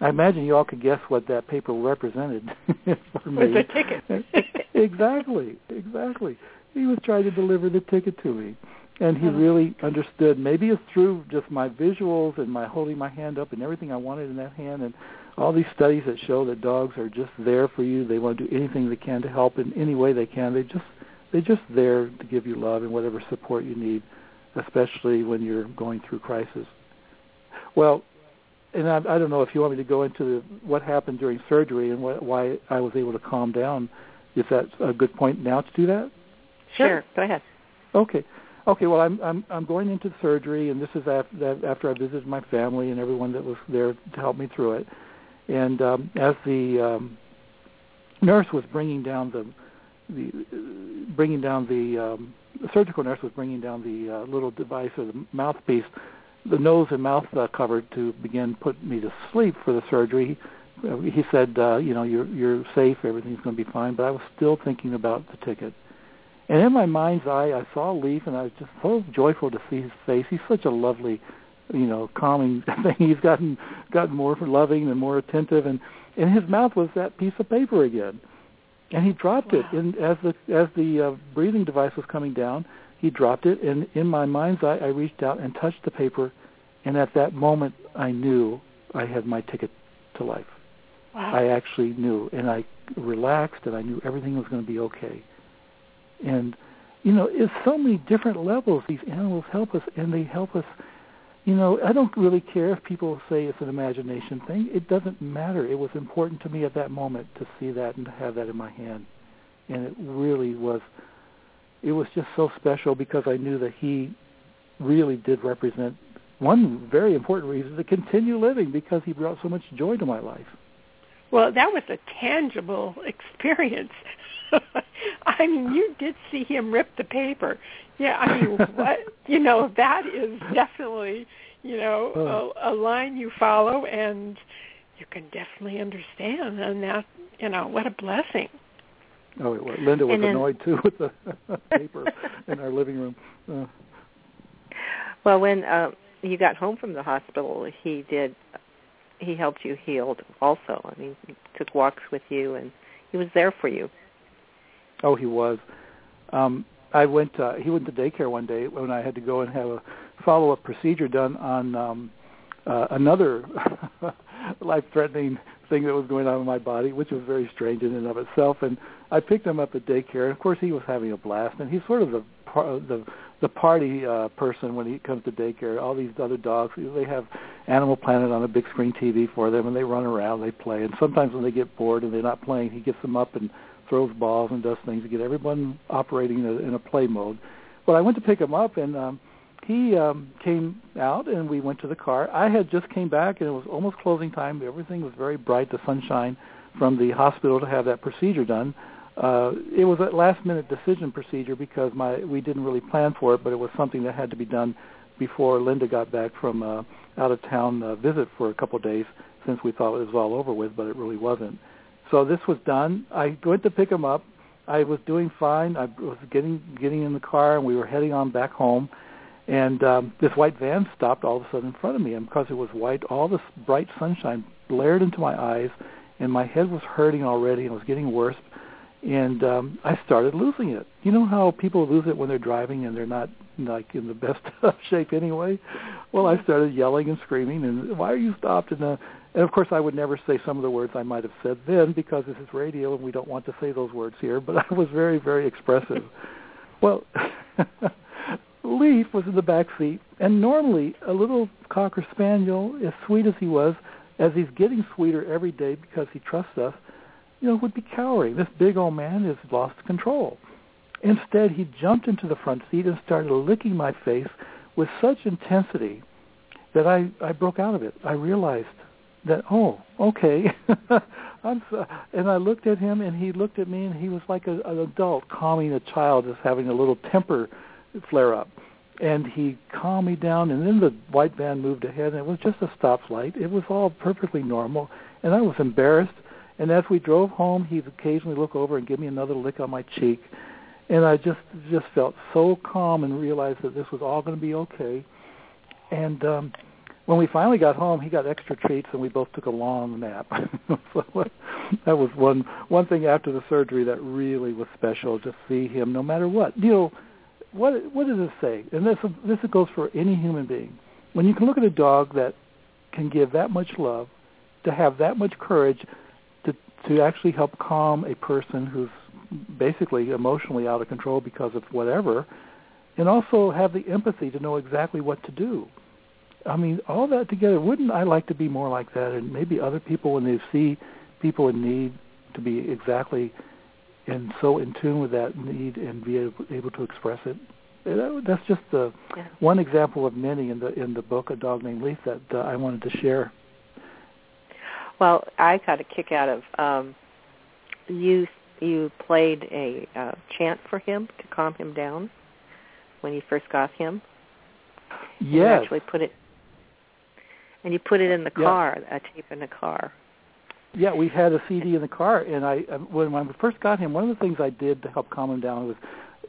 [SPEAKER 4] I imagine you all could guess what that paper represented for me.
[SPEAKER 3] It was a ticket.
[SPEAKER 4] exactly, exactly. He was trying to deliver the ticket to me, and he really understood. Maybe it's through just my visuals and my holding my hand up and everything I wanted in that hand, and all these studies that show that dogs are just there for you. They want to do anything they can to help in any way they can. They just they're just there to give you love and whatever support you need, especially when you're going through crisis. Well, and I, I don't know if you want me to go into the, what happened during surgery and what, why I was able to calm down. If that's a good point now to do that.
[SPEAKER 2] Sure, go ahead.
[SPEAKER 4] Okay. Okay, well, I'm I'm I'm going into surgery, and this is after after I visited my family and everyone that was there to help me through it. And um, as the um, nurse was bringing down the the uh, bringing down the, um, the surgical nurse was bringing down the uh, little device or the mouthpiece, the nose and mouth uh, covered to begin put me to sleep for the surgery. He, he said, uh, you know, you're you're safe, everything's going to be fine. But I was still thinking about the ticket. And in my mind's eye, I saw Leaf, and I was just so joyful to see his face. He's such a lovely, you know, calming thing. He's gotten gotten more for loving and more attentive, and in his mouth was that piece of paper again. And he dropped
[SPEAKER 3] wow.
[SPEAKER 4] it in, as the as the uh, breathing device was coming down. He dropped it, and in my mind's eye, I reached out and touched the paper, and at that moment, I knew I had my ticket to life.
[SPEAKER 3] Wow.
[SPEAKER 4] I actually knew, and I relaxed, and I knew everything was going to be okay and you know it's so many different levels these animals help us and they help us you know i don't really care if people say it's an imagination thing. It doesn't matter. It was important to me at that moment to see that and to have that in my hand. And it really was it was just so special because i knew that he really did represent one very important reason to continue living because he brought so much joy to my life.
[SPEAKER 3] Well that was a tangible experience I mean, you did see him rip the paper. Yeah, I mean, what you know, that is definitely you know a, a line you follow, and you can definitely understand. And that you know, what a blessing.
[SPEAKER 4] Oh, well, Linda was
[SPEAKER 2] then,
[SPEAKER 4] annoyed too with the paper in our living room. Uh.
[SPEAKER 2] Well, when uh, you got home from the hospital, he did. He helped you heal also. I mean, he took walks with you, and he was there for you.
[SPEAKER 4] Oh, he was. Um, I went. Uh, he went to daycare one day when I had to go and have a follow-up procedure done on um, uh, another life-threatening thing that was going on in my body, which was very strange in and of itself. And I picked him up at daycare, and of course he was having a blast. And he's sort of the the the party uh, person when he comes to daycare. All these other dogs, they have Animal Planet on a big screen TV for them, and they run around, they play. And sometimes when they get bored and they're not playing, he gets them up and throws balls and does things to get everyone operating in a, in a play mode. Well, I went to pick him up, and um, he um, came out, and we went to the car. I had just came back, and it was almost closing time. Everything was very bright, the sunshine from the hospital to have that procedure done. Uh, it was a last-minute decision procedure because my we didn't really plan for it, but it was something that had to be done before Linda got back from uh, out of town uh, visit for a couple of days, since we thought it was all over with, but it really wasn't. So this was done. I went to pick him up. I was doing fine. I was getting getting in the car, and we were heading on back home. And um, this white van stopped all of a sudden in front of me, and because it was white, all this bright sunshine blared into my eyes, and my head was hurting already, and it was getting worse. And um, I started losing it. You know how people lose it when they're driving and they're not like in the best shape anyway. Well, I started yelling and screaming, and why are you stopped? And uh, and of course, I would never say some of the words I might have said then because this is radio and we don't want to say those words here. But I was very, very expressive. well, Leaf was in the back seat, and normally a little cocker spaniel, as sweet as he was, as he's getting sweeter every day because he trusts us, you know, would be cowering. This big old man has lost control. Instead, he jumped into the front seat and started licking my face with such intensity that I I broke out of it. I realized that oh okay, I'm so, and I looked at him and he looked at me and he was like a, an adult calming a child that's having a little temper flare up. And he calmed me down, and then the white van moved ahead, and it was just a stoplight. It was all perfectly normal, and I was embarrassed. And as we drove home, he'd occasionally look over and give me another lick on my cheek, and I just just felt so calm and realized that this was all going to be okay. And um, when we finally got home, he got extra treats, and we both took a long nap. so that was one one thing after the surgery that really was special. to see him, no matter what. You know, what what does it say? And this this goes for any human being. When you can look at a dog that can give that much love, to have that much courage, to to actually help calm a person who's basically emotionally out of control because of whatever, and also have the empathy to know exactly what to do. I mean, all that together, wouldn't I like to be more like that? And maybe other people, when they see people in need, to be exactly and so in tune with that need and be able, able to express it. That's just the yeah. one example of many in the in the book, A Dog Named Leaf, that uh, I wanted to share.
[SPEAKER 2] Well, I got a kick out of um, you. You played a uh, chant for him to calm him down when you first got him.
[SPEAKER 4] Yes.
[SPEAKER 2] You actually put it, and you put it in the car, a tape in the car.
[SPEAKER 4] Yeah, we had a CD in the car, and I uh, when I first got him, one of the things I did to help calm him down was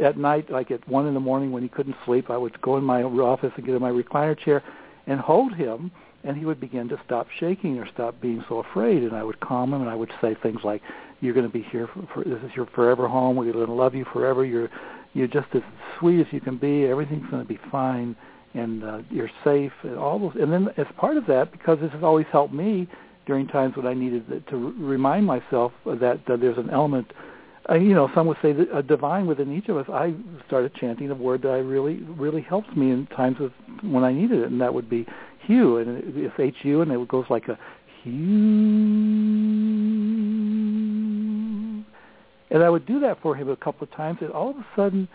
[SPEAKER 4] at night, like at one in the morning when he couldn't sleep, I would go in my office and get in my recliner chair and hold him, and he would begin to stop shaking or stop being so afraid, and I would calm him, and I would say things like, "You're going to be here for, for this is your forever home. We're going to love you forever. You're you're just as sweet as you can be. Everything's going to be fine." And uh, you're safe and all those and then as part of that because this has always helped me during times when I needed to remind myself that, that there's an element, uh, you know, some would say that a divine within each of us. I started chanting a word that I really, really helps me in times of when I needed it, and that would be HU, and it's H U, and it goes like a HU. And I would do that for him a couple of times, and all of a sudden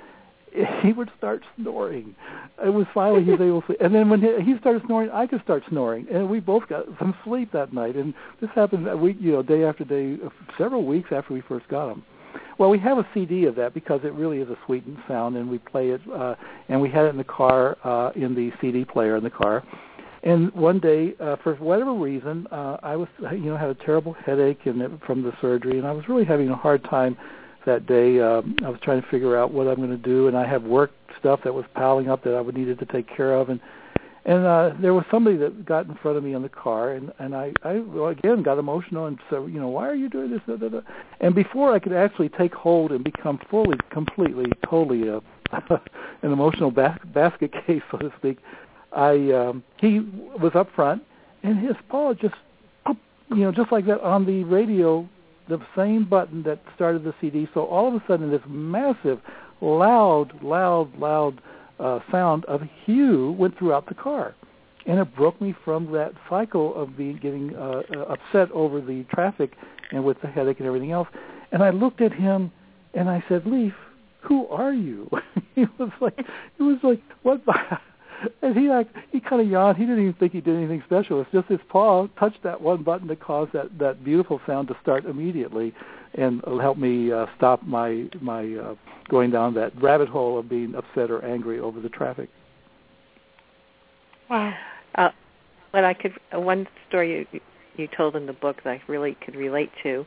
[SPEAKER 4] he would start snoring. It was finally he was able to, and then when he, he started snoring, I could start snoring, and we both got some sleep that night. And this happened a week, you know, day after day, several weeks after we first got him. Well, we have a CD of that because it really is a sweetened sound, and we play it, uh, and we had it in the car, uh, in the CD player in the car. And one day, uh, for whatever reason, uh, I was, you know, had a terrible headache and from the surgery, and I was really having a hard time that day. Um, I was trying to figure out what I'm going to do, and I have work stuff that was piling up that I would needed to take care of, and and uh, there was somebody that got in front of me in the car, and and I I well, again got emotional and said, you know, why are you doing this? Da, da, da. And before I could actually take hold and become fully, completely, totally a, an emotional bas- basket case, so to speak, I um, he was up front, and his paw just, you know, just like that on the radio the same button that started the CD. So all of a sudden, this massive, loud, loud, loud uh, sound of HU went throughout the car, and it broke me from that cycle of being getting uh, uh, upset over the traffic and with the headache and everything else. And I looked at him, and I said, "Leaf, who are you?" he was like, "He was like, what?" And he like he kind of yawned. He didn't even think he did anything special. It's just his paw touched that one button that caused that that beautiful sound to start immediately, and helped me uh, stop my my uh, going down that rabbit hole of being upset or angry over the traffic.
[SPEAKER 2] Wow. Uh, what I could uh, one story you you told in the book that I really could relate to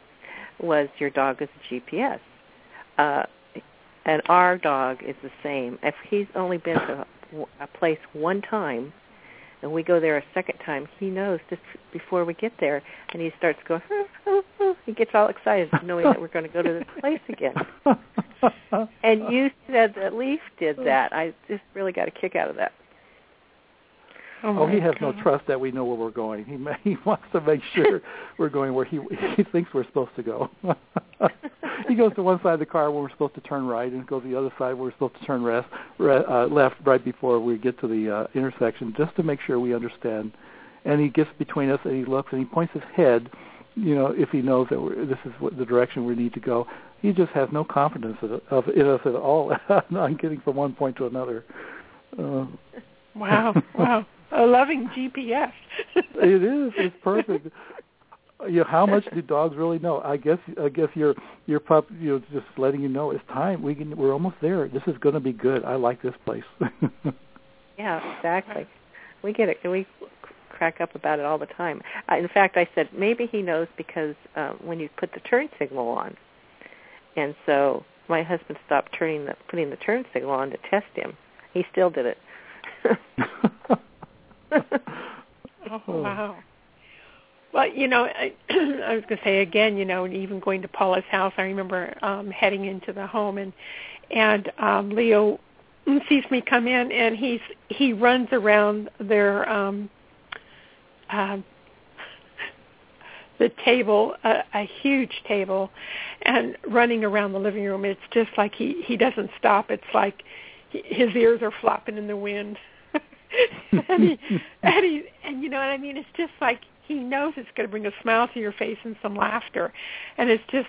[SPEAKER 2] was your dog is a GPS. Uh, and our dog is the same. If he's only been to a place one time and we go there a second time, he knows just before we get there, and he starts going. Oh, oh, oh. He gets all excited knowing that we're going to go to this place again. and you said that Leaf did that. I just really got a kick out of that.
[SPEAKER 4] Oh, oh he has God. no trust that we know where we're going. He he wants to make sure we're going where he he thinks we're supposed to go. he goes to one side of the car where we're supposed to turn right, and goes to the other side where we're supposed to turn rest, uh, left right before we get to the uh, intersection, just to make sure we understand. And he gets between us, and he looks, and he points his head. You know, if he knows that we're, this is what the direction we need to go, he just has no confidence of, of in us at all on getting from one point to another.
[SPEAKER 3] Uh, wow! Wow! A loving GPS.
[SPEAKER 4] it is. It's perfect. You know, how much do dogs really know? I guess I guess your your pup, you know, just letting you know it's time. We can we're almost there. This is going to be good. I like this place.
[SPEAKER 2] yeah, exactly. We get it. We crack up about it all the time. Uh, in fact, I said maybe he knows because uh, when you put the turn signal on, and so my husband stopped turning the putting the turn signal on to test him. He still did it.
[SPEAKER 3] oh, wow. Well, you know, I, I was going to say again, you know, and even going to Paula's house, I remember um heading into the home and and um Leo sees me come in and he's he runs around their um uh, the table, a, a huge table, and running around the living room. It's just like he he doesn't stop. It's like his ears are flopping in the wind, and he and he and you know what I mean. It's just like he knows it's going to bring a smile to your face and some laughter, and it's just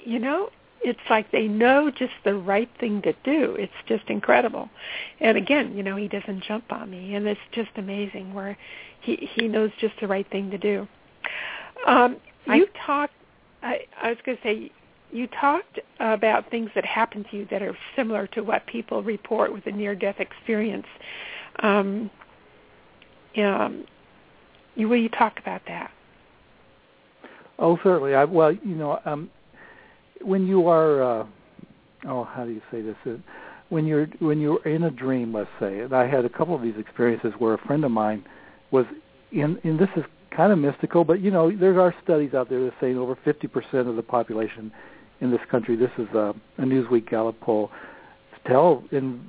[SPEAKER 3] you know it's like they know just the right thing to do. It's just incredible. And again, you know, he doesn't jump on me, and it's just amazing where he he knows just the right thing to do. Um, you I, talked. I, I was going to say you talked about things that happen to you that are similar to what people report with a near-death experience. Um, um, you, will you talk about that?
[SPEAKER 4] Oh, certainly. I, well, you know, um, when you are, uh, oh, how do you say this? Uh, when you're when you're in a dream, let's say, and I had a couple of these experiences where a friend of mine was in, and this is kind of mystical, but you know, there are studies out there that say over 50% of the population in this country, this is a, a Newsweek Gallup poll, tell in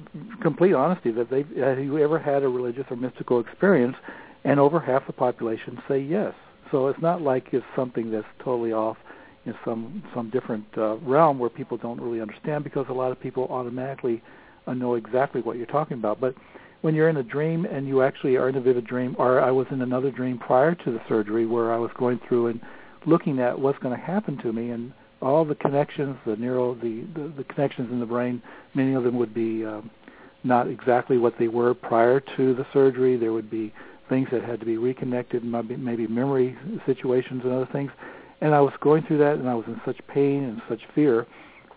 [SPEAKER 4] complete honesty that they have you ever had a religious or mystical experience, and over half the population say yes. So it's not like it's something that's totally off in some some different uh, realm where people don't really understand because a lot of people automatically uh, know exactly what you're talking about. But when you're in a dream and you actually are in a vivid dream, or I was in another dream prior to the surgery where I was going through and looking at what's going to happen to me and all the connections, the neural, the, the, the connections in the brain, many of them would be um, not exactly what they were prior to the surgery. There would be things that had to be reconnected, maybe, memory situations and other things. And I was going through that, and I was in such pain and such fear.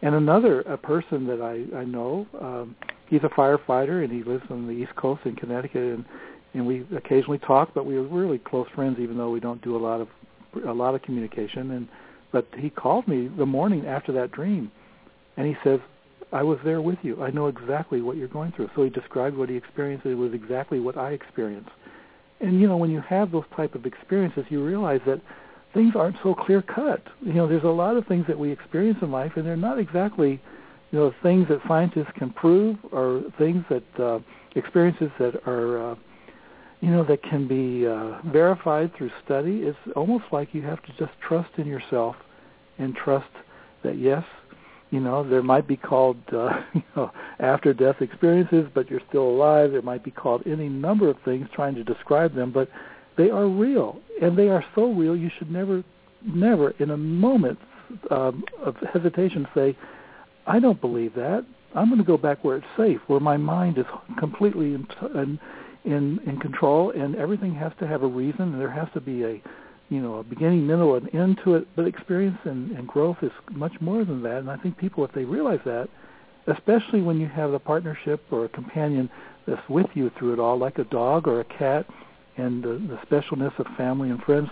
[SPEAKER 4] And another a person that I, I know, um, he's a firefighter, and he lives on the East Coast in Connecticut, and and we occasionally talk, but we were really close friends, even though we don't do a lot of a lot of communication. And but he called me the morning after that dream, and he says, "I was there with you. I know exactly what you're going through." So he described what he experienced. It was exactly what I experienced. And you know, when you have those type of experiences, you realize that things aren't so clear cut. You know, there's a lot of things that we experience in life, and they're not exactly you know things that scientists can prove or things that uh, experiences that are uh, you know that can be uh, verified through study. It's almost like you have to just trust in yourself and trust that yes you know there might be called uh, you know after death experiences but you're still alive. There might be called any number of things trying to describe them but they are real. And they are so real you should never never in a moment um, of hesitation say I don't believe that. I'm going to go back where it's safe, where my mind is completely in, in in in control, and everything has to have a reason, and there has to be a you know a beginning, middle, and end to it. But experience and, and growth is much more than that. And I think people, if they realize that, especially when you have a partnership or a companion that's with you through it all, like a dog or a cat, and the, the specialness of family and friends,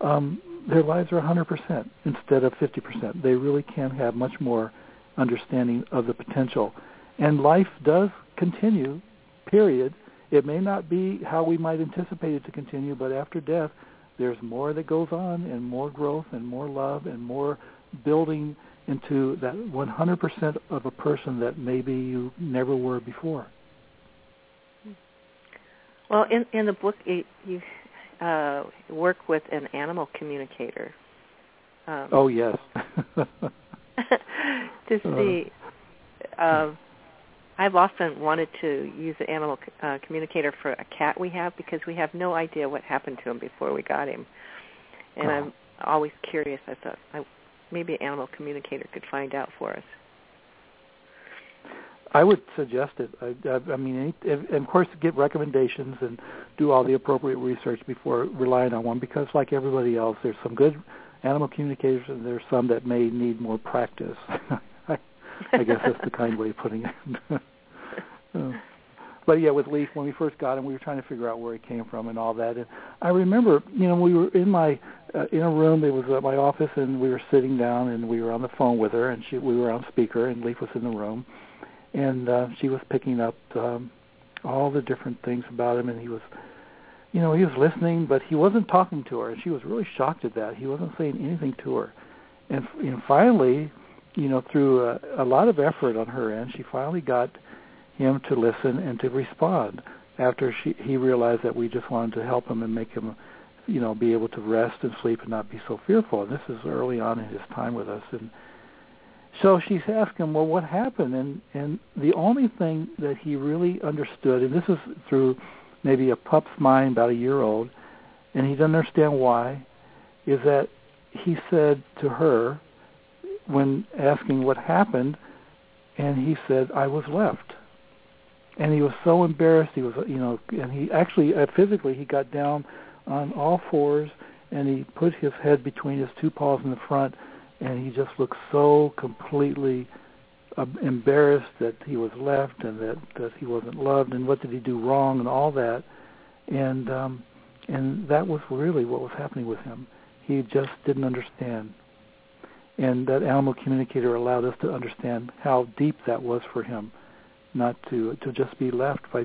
[SPEAKER 4] um, their lives are 100% instead of 50%. They really can have much more understanding of the potential. And life does continue, period. It may not be how we might anticipate it to continue, but after death, there's more that goes on and more growth and more love and more building into that 100% of a person that maybe you never were before.
[SPEAKER 2] Well, in in the book, you, you uh, work with an animal communicator.
[SPEAKER 4] Um, oh yes.
[SPEAKER 2] to see. Uh, I've often wanted to use an animal uh, communicator for a cat we have because we have no idea what happened to him before we got him, and oh. I'm always curious. I thought I, maybe an animal communicator could find out for us.
[SPEAKER 4] I would suggest it. I, I, I mean, any, and of course, get recommendations and do all the appropriate research before relying on one. Because, like everybody else, there's some good animal communicators, and there's some that may need more practice. I, I guess that's the kind way of putting it. uh, but yeah, with Leaf, when we first got him, we were trying to figure out where he came from and all that. And I remember, you know, we were in my uh, in a room. It was at my office, and we were sitting down, and we were on the phone with her, and she we were on speaker, and Leaf was in the room, and uh, she was picking up um, all the different things about him, and he was, you know, he was listening, but he wasn't talking to her, and she was really shocked at that. He wasn't saying anything to her, and know, finally, you know, through a, a lot of effort on her end, she finally got him to listen and to respond after she, he realized that we just wanted to help him and make him, you know, be able to rest and sleep and not be so fearful. And this is early on in his time with us. And so she's him, well, what happened? And and the only thing that he really understood, and this is through maybe a pup's mind, about a year old, and he doesn't understand why, is that he said to her, when asking what happened, and he said, I was left and he was so embarrassed. He was, you know, and he actually uh, physically he got down on all fours and he put his head between his two paws in the front, and he just looked so completely uh, embarrassed that he was left and that that he wasn't loved and what did he do wrong and all that, and um, and that was really what was happening with him. He just didn't understand. And that animal communicator allowed us to understand how deep that was for him not to to just be left by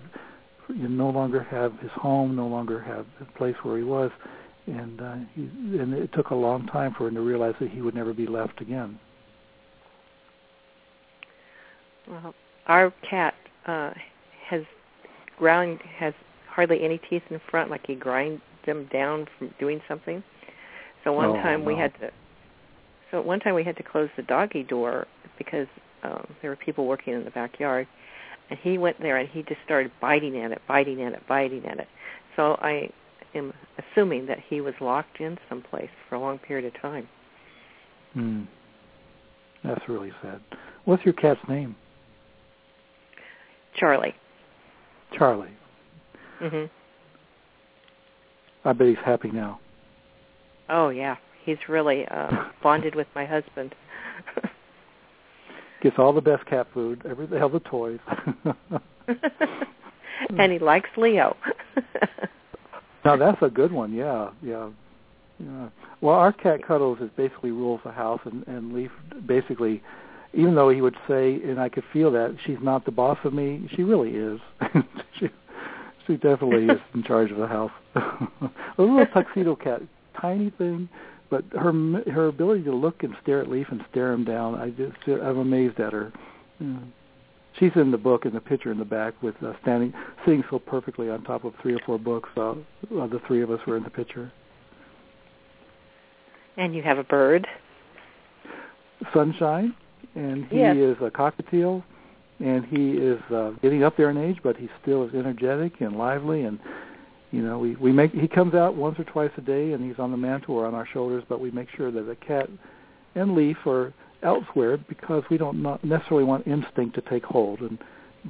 [SPEAKER 4] you no longer have his home, no longer have the place where he was, and uh, he, and it took a long time for him to realize that he would never be left again.
[SPEAKER 2] Well, our cat uh, has ground has hardly any teeth in front, like he grinds them down from doing something. So one
[SPEAKER 4] oh,
[SPEAKER 2] time
[SPEAKER 4] no.
[SPEAKER 2] we had to. So one time we had to close the doggy door because um, there were people working in the backyard, and he went there and he just started biting at it, biting at it, biting at it. So I am assuming that he was locked in someplace for a long period of time.
[SPEAKER 4] Hmm. That's really sad. What's your cat's name?
[SPEAKER 2] Charlie.
[SPEAKER 4] Charlie.
[SPEAKER 2] Mhm.
[SPEAKER 4] I bet he's happy now.
[SPEAKER 2] Oh yeah, he's really uh, bonded with my husband.
[SPEAKER 4] Gets all the best cat food, every all the toys.
[SPEAKER 2] and he likes Leo.
[SPEAKER 4] now that's a good one. Yeah, yeah, yeah. Well, our cat Cuddles is basically rules the house, and and Leaf basically, even though he would say, and I could feel that she's not the boss of me, she really is. she she definitely is in charge of the house. a little tuxedo cat, tiny thing, but her her ability to look and stare at Leaf and stare him down, I just I'm amazed at her. Yeah. She's in the book in the picture in the back with uh, standing sitting so perfectly on top of three or four books. Uh, uh, the three of us were in the picture.
[SPEAKER 2] And you have a bird.
[SPEAKER 4] Sunshine, and he
[SPEAKER 2] yes.
[SPEAKER 4] is a cockatiel, and he is uh, getting up there in age, but he still is energetic and lively and you know, we we make he comes out once or twice a day, and he's on the mantle or on our shoulders. But we make sure that the cat and Leaf are elsewhere because we don't not necessarily want instinct to take hold. And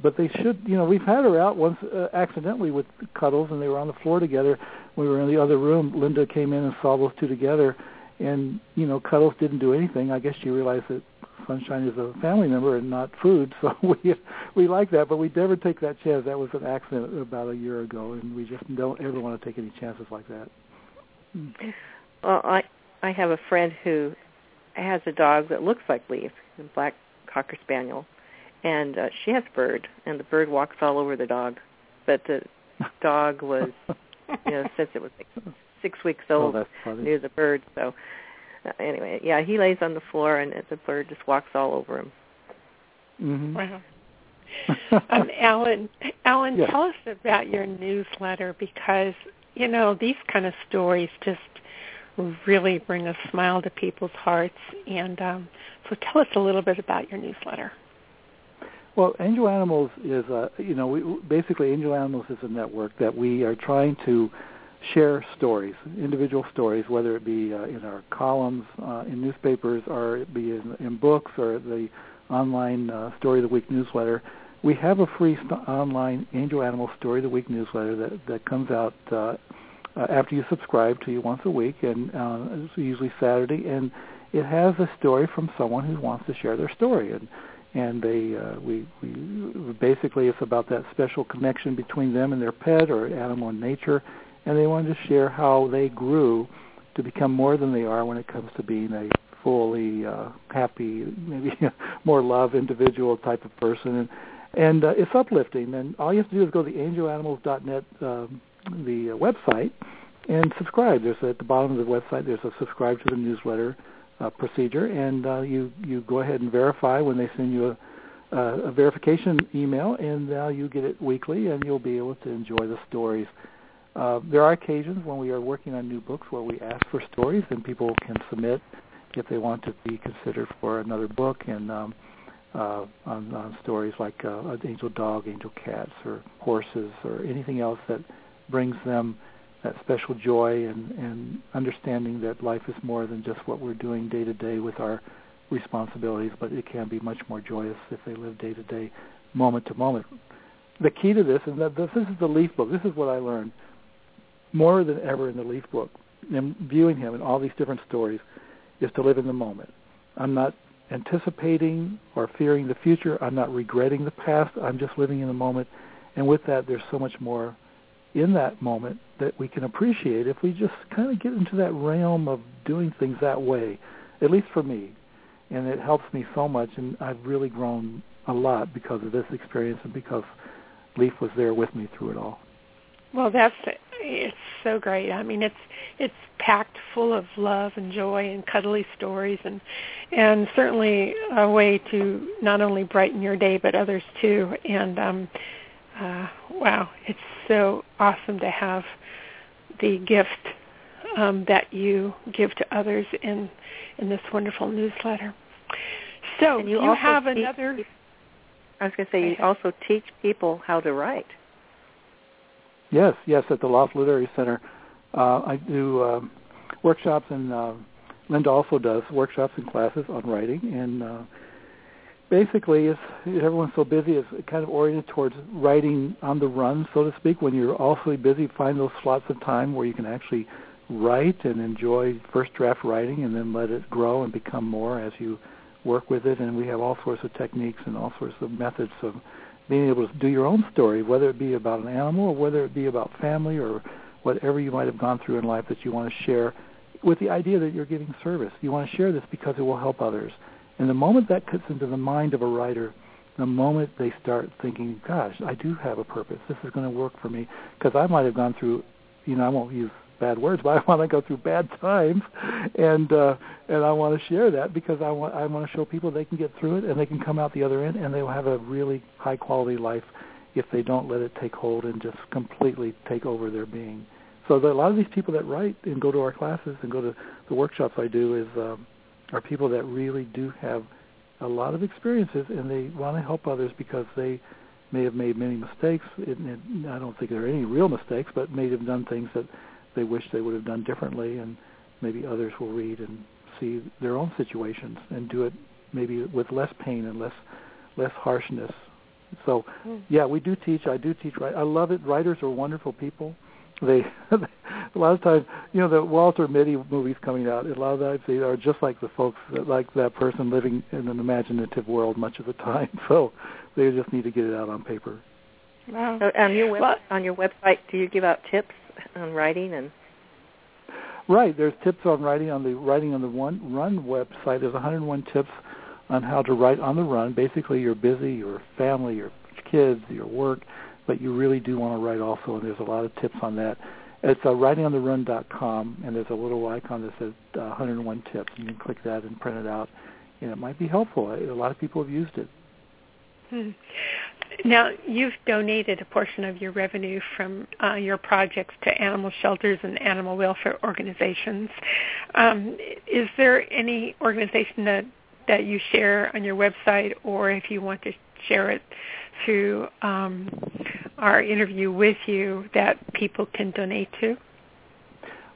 [SPEAKER 4] but they should, you know, we've had her out once uh, accidentally with Cuddles, and they were on the floor together. We were in the other room. Linda came in and saw those two together, and you know, Cuddles didn't do anything. I guess she realized that Sunshine is a family member and not food, so we we like that, but we never take that chance. That was an accident about a year ago, and we just don't ever want to take any chances like that.
[SPEAKER 2] Well, I I have a friend who has a dog that looks like Leaf, a black cocker spaniel, and uh, she has a bird, and the bird walks all over the dog, but the dog was, you know, since it was like six weeks old,
[SPEAKER 4] oh,
[SPEAKER 2] knew the bird, so uh, anyway, yeah, he lays on the floor and the bird just walks all over him.
[SPEAKER 4] Mm-hmm.
[SPEAKER 3] Wow. um, Allen, Allen,
[SPEAKER 4] yes.
[SPEAKER 3] tell us about your newsletter because you know these kind of stories just really bring a smile to people's hearts. And um, so, tell us a little bit about your newsletter.
[SPEAKER 4] Well, Angel Animals is, a, you know, we, basically Angel Animals is a network that we are trying to share stories, individual stories, whether it be uh, in our columns uh, in newspapers or it be in, in books or the online uh, Story of the Week newsletter, we have a free st- online Angel Animal Story of the Week newsletter that that comes out uh, uh, after you subscribe to you once a week, and uh, it's usually Saturday, and it has a story from someone who wants to share their story, and and they uh, we we basically it's about that special connection between them and their pet or animal in nature, and they wanted to share how they grew to become more than they are when it comes to being a fully uh, happy, maybe more love individual type of person, and and uh, it's uplifting. And all you have to do is go to the angelanimals.net, um, the uh, website, and subscribe. There's at the bottom of the website. There's a subscribe to the newsletter uh, procedure, and uh, you you go ahead and verify when they send you a, uh, a verification email, and now you get it weekly, and you'll be able to enjoy the stories. Uh, there are occasions when we are working on new books where we ask for stories, and people can submit if they want to be considered for another book, and um, uh, on, on stories like uh, angel dog, angel cats, or horses, or anything else that brings them that special joy and, and understanding that life is more than just what we're doing day to day with our responsibilities, but it can be much more joyous if they live day to day, moment to moment. The key to this, and this is the Leaf book. This is what I learned more than ever in the Leaf book, and viewing him in all these different stories, is to live in the moment. I'm not anticipating or fearing the future. I'm not regretting the past. I'm just living in the moment. And with that, there's so much more in that moment that we can appreciate if we just kind of get into that realm of doing things that way, at least for me. And it helps me so much, and I've really grown a lot because of this experience and because Leaf was there with me through it all.
[SPEAKER 3] Well, that's it's so great. I mean, it's it's packed full of love and joy and cuddly stories, and and certainly a way to not only brighten your day but others too. And um, uh, wow, it's so awesome to have the gift um, that you give to others in in this wonderful newsletter. So
[SPEAKER 2] and you,
[SPEAKER 3] you have
[SPEAKER 2] teach,
[SPEAKER 3] another.
[SPEAKER 2] I was going to say you also teach people how to write.
[SPEAKER 4] Yes, yes, at the Loft Literary Center, uh, I do uh, workshops, and uh, Linda also does workshops and classes on writing. And uh, basically, it's, everyone's so busy, it's kind of oriented towards writing on the run, so to speak. When you're also busy, find those slots of time where you can actually write and enjoy first draft writing, and then let it grow and become more as you work with it. And we have all sorts of techniques and all sorts of methods of being able to do your own story, whether it be about an animal or whether it be about family or whatever you might have gone through in life that you want to share with the idea that you're giving service. You want to share this because it will help others. And the moment that cuts into the mind of a writer, the moment they start thinking, gosh, I do have a purpose. This is going to work for me. Because I might have gone through, you know, I won't use bad words, but I want to go through bad times, and uh, and I want to share that because I want I want to show people they can get through it and they can come out the other end and they will have a really high quality life if they don't let it take hold and just completely take over their being. So a lot of these people that write and go to our classes and go to the workshops I do is um, are people that really do have a lot of experiences and they want to help others because they may have made many mistakes. It, it, I don't think there are any real mistakes, but may have done things that they wish they would have done differently, and maybe others will read and see their own situations and do it maybe with less pain and less less harshness. So,
[SPEAKER 3] Hmm.
[SPEAKER 4] yeah, we do teach. I do teach. I love it. Writers are wonderful people. They a lot of times, you know, the Walter Mitty movies coming out. A lot of times they are just like the folks, that, like that person living in an imaginative world much of the time. So they just need to get it out on paper.
[SPEAKER 3] Wow.
[SPEAKER 2] So on your web,
[SPEAKER 3] Well-
[SPEAKER 2] on your website, do you give out tips on writing and
[SPEAKER 4] Right. There's tips on writing on the writing on the one run website. There's 101 tips on how to write on the run. Basically, you're busy, your family, your kids, your work, but you really do want to write also, and there's a lot of tips on that. It's uh, writingontherun.com, and there's a little icon that says uh, 101 tips. You can click that and print it out, and it might be helpful. A lot of people have used it.
[SPEAKER 3] Hmm. Now, you've donated a portion of your revenue from uh, your projects to animal shelters and animal welfare organizations. Um, is there any organization that, that you share on your website, or if you want to share it through um, our interview with you, that people can donate to?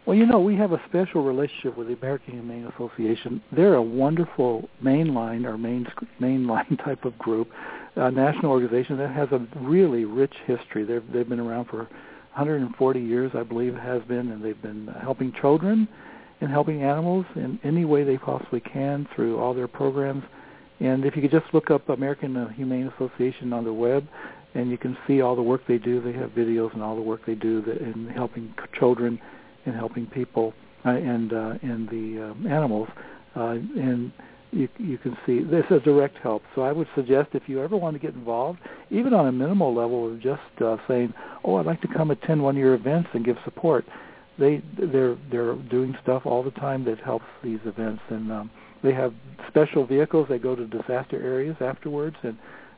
[SPEAKER 4] Well, you know, we have a special relationship with the American Humane Association. They're a wonderful mainline or main mainline type of group, a national organization that has a really rich history. They've they've been around for 140 years, I believe, it has been, and they've been helping children and helping animals in any way they possibly can through all their programs. And if you could just look up American Humane Association on the web, and you can see all the work they do. They have videos and all the work they do in helping children and helping people uh, and uh, and the um, animals. Uh, and you, you can see this is direct help. So I would suggest if you ever want to get involved, even on a minimal level of just uh, saying, "Oh, I'd like to come attend one of your events and give support," they they're they're doing stuff all the time that helps these events, and um, they have special vehicles. They go to disaster areas afterwards and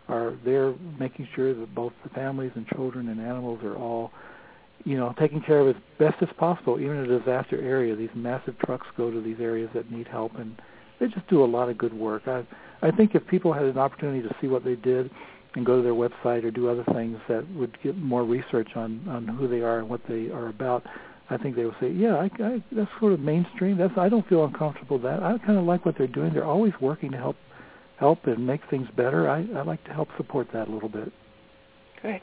[SPEAKER 4] are there making sure that both the families and children and animals are all you know, taken care of as best as possible, even in a disaster area. These massive trucks go to these areas that need help, and they just do a lot of good work. I I think if people had an opportunity to see what they did and go to their website or do other things that would get more research on on who they are and what they are about, I think they would say, yeah, I, I, that's sort of mainstream. That's I don't feel uncomfortable with that. I kind of like what they're doing. They're always working to help help and make things better. I I like to help support that a little bit.
[SPEAKER 3] Good.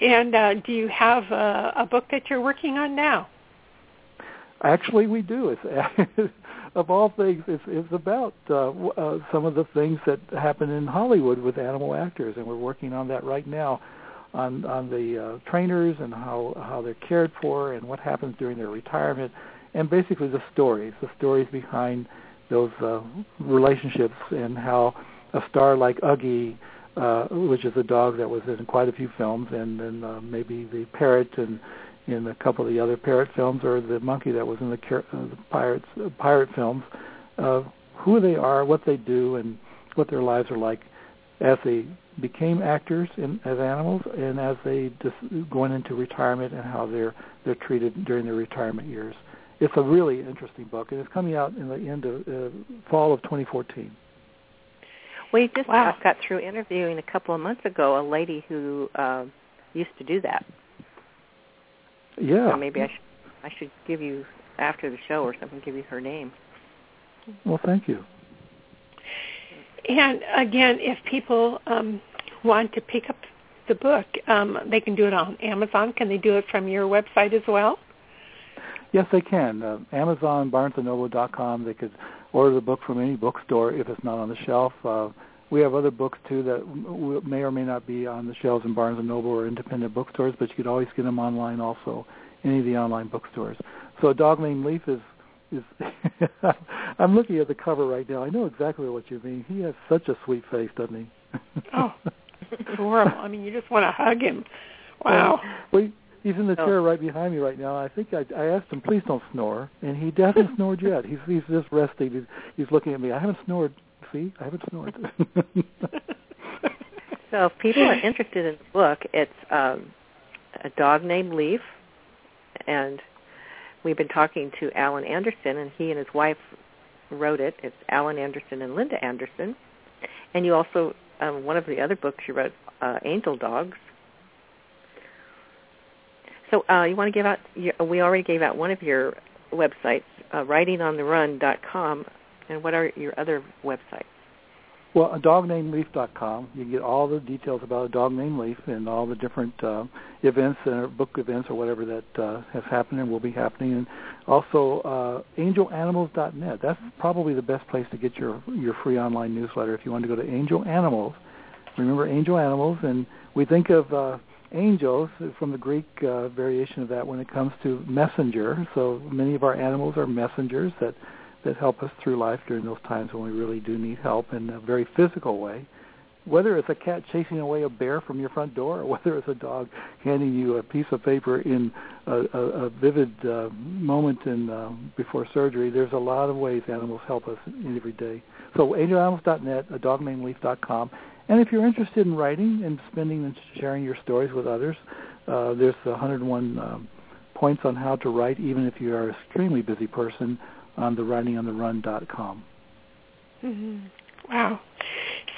[SPEAKER 3] And uh, do you have a, a book that you're working on now?
[SPEAKER 4] Actually, we do. It's of all things, it's, it's about uh, uh, some of the things that happen in Hollywood with animal actors, and we're working on that right now, on on the uh, trainers and how how they're cared for and what happens during their retirement, and basically the stories, the stories behind those uh, relationships and how a star like Uggie uh, which is a dog that was in quite a few films, and then uh, maybe the parrot and in a couple of the other parrot films, or the monkey that was in the, uh, the pirates uh, pirate films. Uh, who they are, what they do, and what their lives are like as they became actors in, as animals, and as they just going into retirement, and how they're they're treated during their retirement years. It's a really interesting book, and it's coming out in the end of uh, fall of 2014.
[SPEAKER 2] We just
[SPEAKER 3] wow.
[SPEAKER 2] got through interviewing a couple of months ago a lady who uh, used to do that.
[SPEAKER 4] Yeah.
[SPEAKER 2] So maybe I should I should give you after the show or something. Give you her name.
[SPEAKER 4] Well, thank you.
[SPEAKER 3] And again, if people um, want to pick up the book, um, they can do it on Amazon. Can they do it from your website as well?
[SPEAKER 4] Yes, they can. Uh, Amazon, BarnesandNoble.com. They could order the book from any bookstore if it's not on the shelf. Uh, we have other books too that w- may or may not be on the shelves in Barnes and Noble or independent bookstores, but you could always get them online also, any of the online bookstores. So a dog named Leaf is is. I'm looking at the cover right now. I know exactly what you mean. He has such a sweet face, doesn't he?
[SPEAKER 3] oh, adorable! I mean, you just want to hug him. Wow.
[SPEAKER 4] Well, he's in the chair right behind me right now. I think I, I asked him, please don't snore, and he hasn't snored yet. He's he's just resting. He's, he's looking at me. I haven't snored. See, I haven't snored.
[SPEAKER 2] so if people are interested in the book, it's um, a dog named Leaf, and we've been talking to Allen Anderson, and he and his wife wrote it. It's Allen Anderson and Linda Anderson, and you also um, one of the other books you wrote, uh, Angel Dogs. So uh, you want to give out? Your, We already gave out one of your websites, uh, writingontherun.com, and what are your other websites?
[SPEAKER 4] Well, a dognamedleaf.com. You can get all the details about a dog named Leaf and all the different uh, events or book events or whatever that uh, has happened and will be happening. And also uh, angelanimals.net. That's probably the best place to get your your free online newsletter if you want to go to Angel Animals. Remember Angel Animals, and we think of uh, angels from the Greek uh, variation of that when it comes to messenger. So many of our animals are messengers that that help us through life during those times when we really do need help in a very physical way. Whether it's a cat chasing away a bear from your front door, or whether it's a dog handing you a piece of paper in a, a, a vivid uh, moment in uh, before surgery, there's a lot of ways animals help us every day. So angelanimals.net, a dognameLeaf.com, and if you're interested in writing and spending and sharing your stories with others, uh, there's 101 um, points on how to write, even if you are an extremely busy person, on the writingontherun.com.
[SPEAKER 3] Mm-hmm. Wow.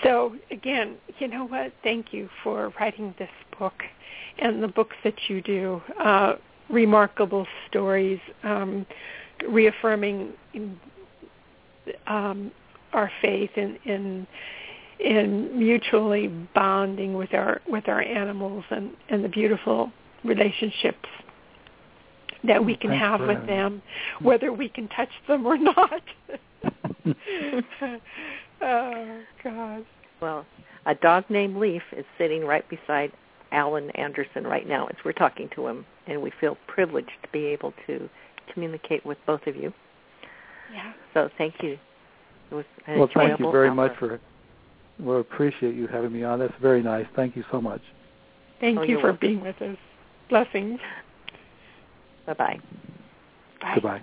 [SPEAKER 3] So again, you know what? Thank you for writing this book and the books that you do. Uh, remarkable stories, um, reaffirming um, our faith in, in in mutually bonding with our with our animals and and the beautiful relationships that we can
[SPEAKER 4] Thanks
[SPEAKER 3] have with
[SPEAKER 4] that.
[SPEAKER 3] them, whether we can touch them or not. oh God.
[SPEAKER 2] Well, a dog named Leaf is sitting right beside Allen Anderson right now as we're talking to him, and we feel privileged to be able to communicate with both of you.
[SPEAKER 3] Yeah.
[SPEAKER 2] So thank you. It was an
[SPEAKER 4] Well, thank you very
[SPEAKER 2] hour.
[SPEAKER 4] much for. Well, appreciate you having me on. That's very nice. Thank you so much.
[SPEAKER 3] Thank
[SPEAKER 2] Oh,
[SPEAKER 3] you for
[SPEAKER 2] welcome.
[SPEAKER 3] being with us. Blessings.
[SPEAKER 2] Bye bye.
[SPEAKER 3] Bye.
[SPEAKER 4] Goodbye.